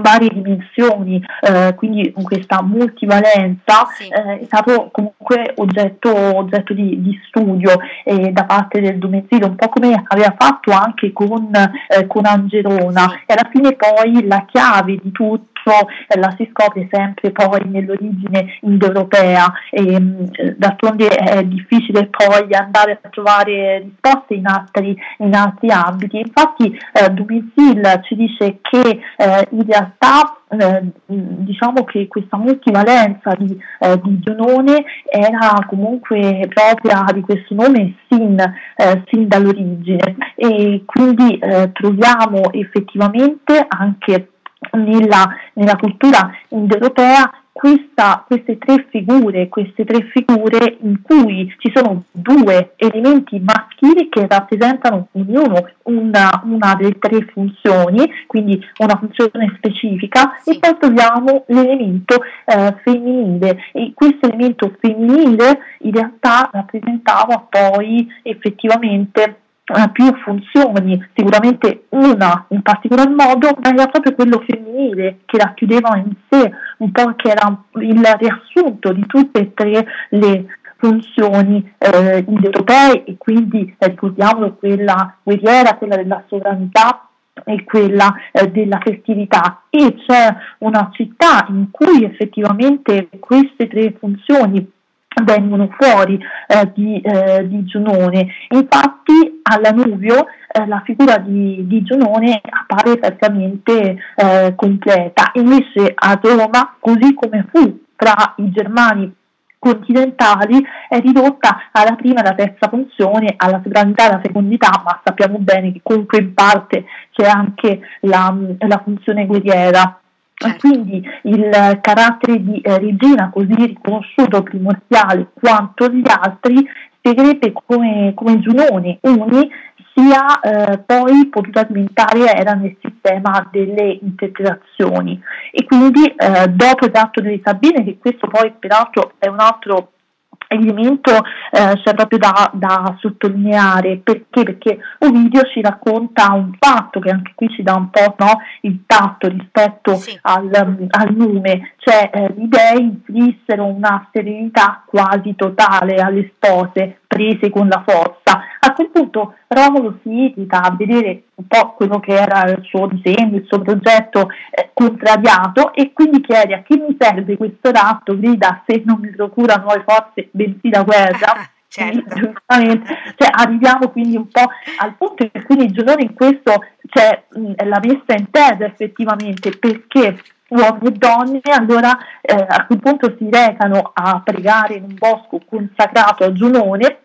varie dimensioni, eh, quindi con questa multivalenza, sì. eh, è stato comunque oggetto, oggetto di, di, studio eh, da parte del Domenzino, un po' come aveva fatto anche con, eh, con Angerona e alla fine poi la chiave di tutto eh, la si scopre sempre poi nell'origine indoeuropea e mm, d'altronde è difficile poi andare a trovare risposte in altri, in altri ambiti. Infatti eh, Dumezil ci dice che eh, in realtà eh, diciamo che questa multivalenza di, eh, di Giunone era comunque propria di questo nome sin, eh, sin dall'origine e quindi eh, troviamo effettivamente anche nella, nella cultura indoeuropea questa, queste tre figure, queste tre figure in cui ci sono due elementi maschili che rappresentano ognuno una, una delle tre funzioni, quindi una funzione specifica, sì. e poi troviamo l'elemento eh, femminile e questo elemento femminile in realtà rappresentava poi effettivamente più funzioni, sicuramente una in particolar modo, ma era proprio quello femminile che racchiudeva in sé un po' che era il riassunto di tutte e tre le funzioni eh, europee e quindi eh, ricordiamolo quella guerriera, quella della sovranità e quella eh, della festività. E c'è una città in cui effettivamente queste tre funzioni vengono fuori eh, di, eh, di, Giunone. Infatti all'Anuvio eh, la figura di, di, Giunone appare praticamente eh, completa, invece a Roma, così come fu tra i germani continentali è ridotta alla prima e alla terza funzione, alla sovranità e alla fecondità, ma sappiamo bene che comunque in parte c'è anche la, la funzione guerriera. Certo. Quindi il carattere di eh, regina così riconosciuto primordiale quanto gli altri spiegherebbe come, come Giunoni uni sia eh, poi potuta diventare era nel sistema delle interpretazioni e quindi eh, dopo il tratto delle Sabine che questo poi peraltro è un altro elemento eh, c'è proprio da, da, sottolineare perché? Perché Ovidio ci racconta un fatto che anche qui ci dà un po' no, il tatto rispetto sì. al, al, nume, cioè eh, gli dei inflissero una serenità quasi totale alle spose prese con la forza. A quel punto Romolo si irrita a vedere un po' quello che era il suo disegno, il suo progetto eh, contrariato e quindi chiede a chi mi serve questo ratto, grida se non mi procura nuove forze, bensì la guerra. Certo. Giustamente, cioè, arriviamo quindi un po' al punto in cui il giorno in questo c'è mh, la messa in terra effettivamente perché uomini e donne allora eh, a quel punto si recano a pregare in un bosco consacrato a Giunone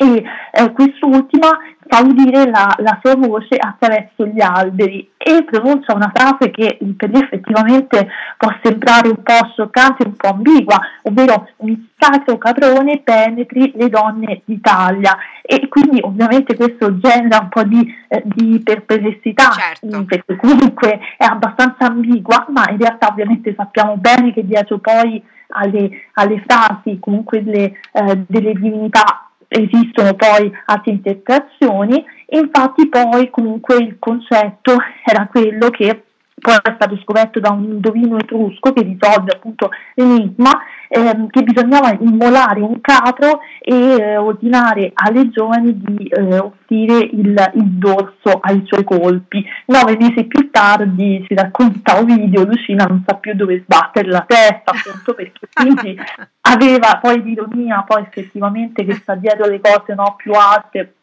e eh, quest'ultima fa udire la, la, sua voce attraverso gli alberi e pronuncia una frase che per me effettivamente può sembrare un po' scioccante, un po' ambigua, ovvero un sacro caprone penetri le donne d'Italia e quindi ovviamente questo genera un po' di, eh, di perplessità certo. perché comunque è abbastanza ambigua ma in realtà ovviamente sappiamo bene che dietro poi alle, alle frasi comunque delle, eh, delle divinità esistono poi altre interpretazioni, infatti poi comunque il concetto era quello che poi è stato scoperto da un indovino etrusco che risolve appunto l'enigma, ehm, che bisognava immolare un capro e eh, ordinare alle giovani di eh, offrire il, il, dorso ai suoi colpi. Nove mesi più tardi si racconta un video, Lucina non sa più dove sbattere la testa, appunto perché quindi aveva poi l'ironia, poi effettivamente che sta dietro le cose no, più alte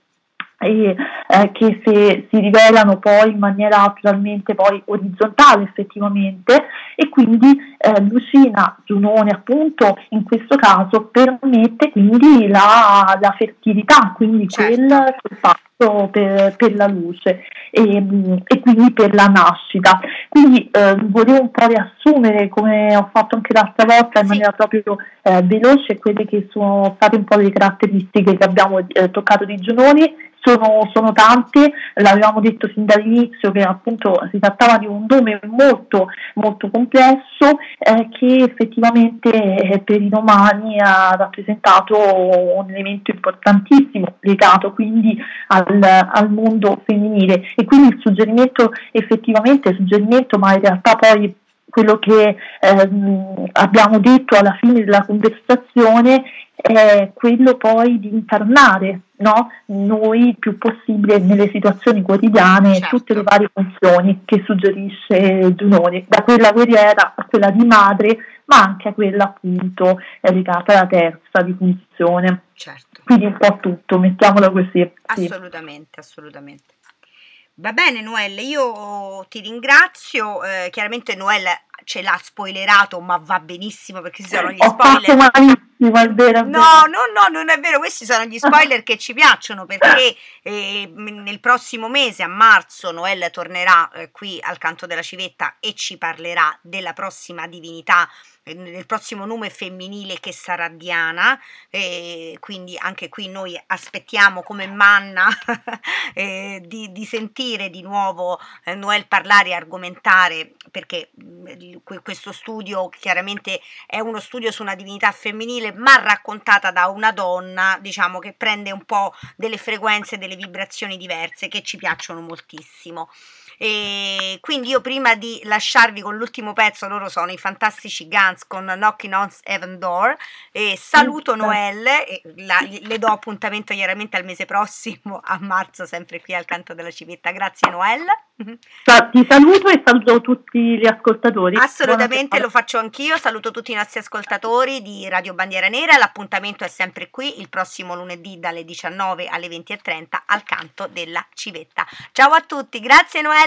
e eh, che se, si rivelano poi in maniera totalmente poi orizzontale effettivamente e quindi eh, Lucina Giunone appunto in questo caso permette quindi la, la fertilità, quindi certo. quel, quel passo per, per, la luce e, e, quindi per la nascita. Quindi eh, volevo un po' riassumere come ho fatto anche l'altra volta in sì. maniera proprio eh, veloce quelle che sono state un po' le caratteristiche che abbiamo eh, toccato di Giunoni sono, sono tante, l'avevamo detto sin dall'inizio che appunto si trattava di un nome molto, molto complesso eh, che effettivamente eh, per i romani ha rappresentato un elemento importantissimo legato quindi al, al mondo femminile. E quindi il suggerimento effettivamente, suggerimento ma in realtà poi quello che ehm, abbiamo detto alla fine della conversazione è quello poi di incarnare no? noi il più possibile nelle situazioni quotidiane certo. tutte le varie funzioni che suggerisce Giunoni, da quella guerriera a quella di madre, ma anche a quella appunto legata alla terza di funzione. Certo. Quindi un po' tutto, mettiamolo così. Assolutamente, assolutamente. Va bene Noelle, io ti ringrazio, eh, chiaramente Noelle ce l'ha spoilerato, ma va benissimo perché ci sono gli spoiler. vero. No, no, no, non è vero, questi sono gli spoiler che ci piacciono perché eh, nel prossimo mese, a marzo, Noelle tornerà eh, qui al canto della civetta e ci parlerà della prossima divinità nel prossimo nome femminile che sarà Diana, e quindi anche qui noi aspettiamo come manna eh, di, di, sentire di nuovo eh, Noel parlare e argomentare perché mm, questo studio chiaramente è uno studio su una divinità femminile ma raccontata da una donna diciamo che prende un po' delle frequenze, delle vibrazioni diverse che ci piacciono moltissimo. E quindi io prima di lasciarvi con l'ultimo pezzo, loro sono i fantastici Guns con Knocking on Heaven Door e saluto Noelle e la, le do appuntamento chiaramente al mese prossimo, a marzo, sempre qui al canto della civetta. Grazie Noelle. Ti saluto e saluto tutti gli ascoltatori. Assolutamente lo faccio anch'io, saluto tutti i nostri ascoltatori di Radio Bandiera Nera, l'appuntamento è sempre qui il prossimo lunedì dalle 19 alle 20.30 al canto della civetta. Ciao a tutti, grazie Noel,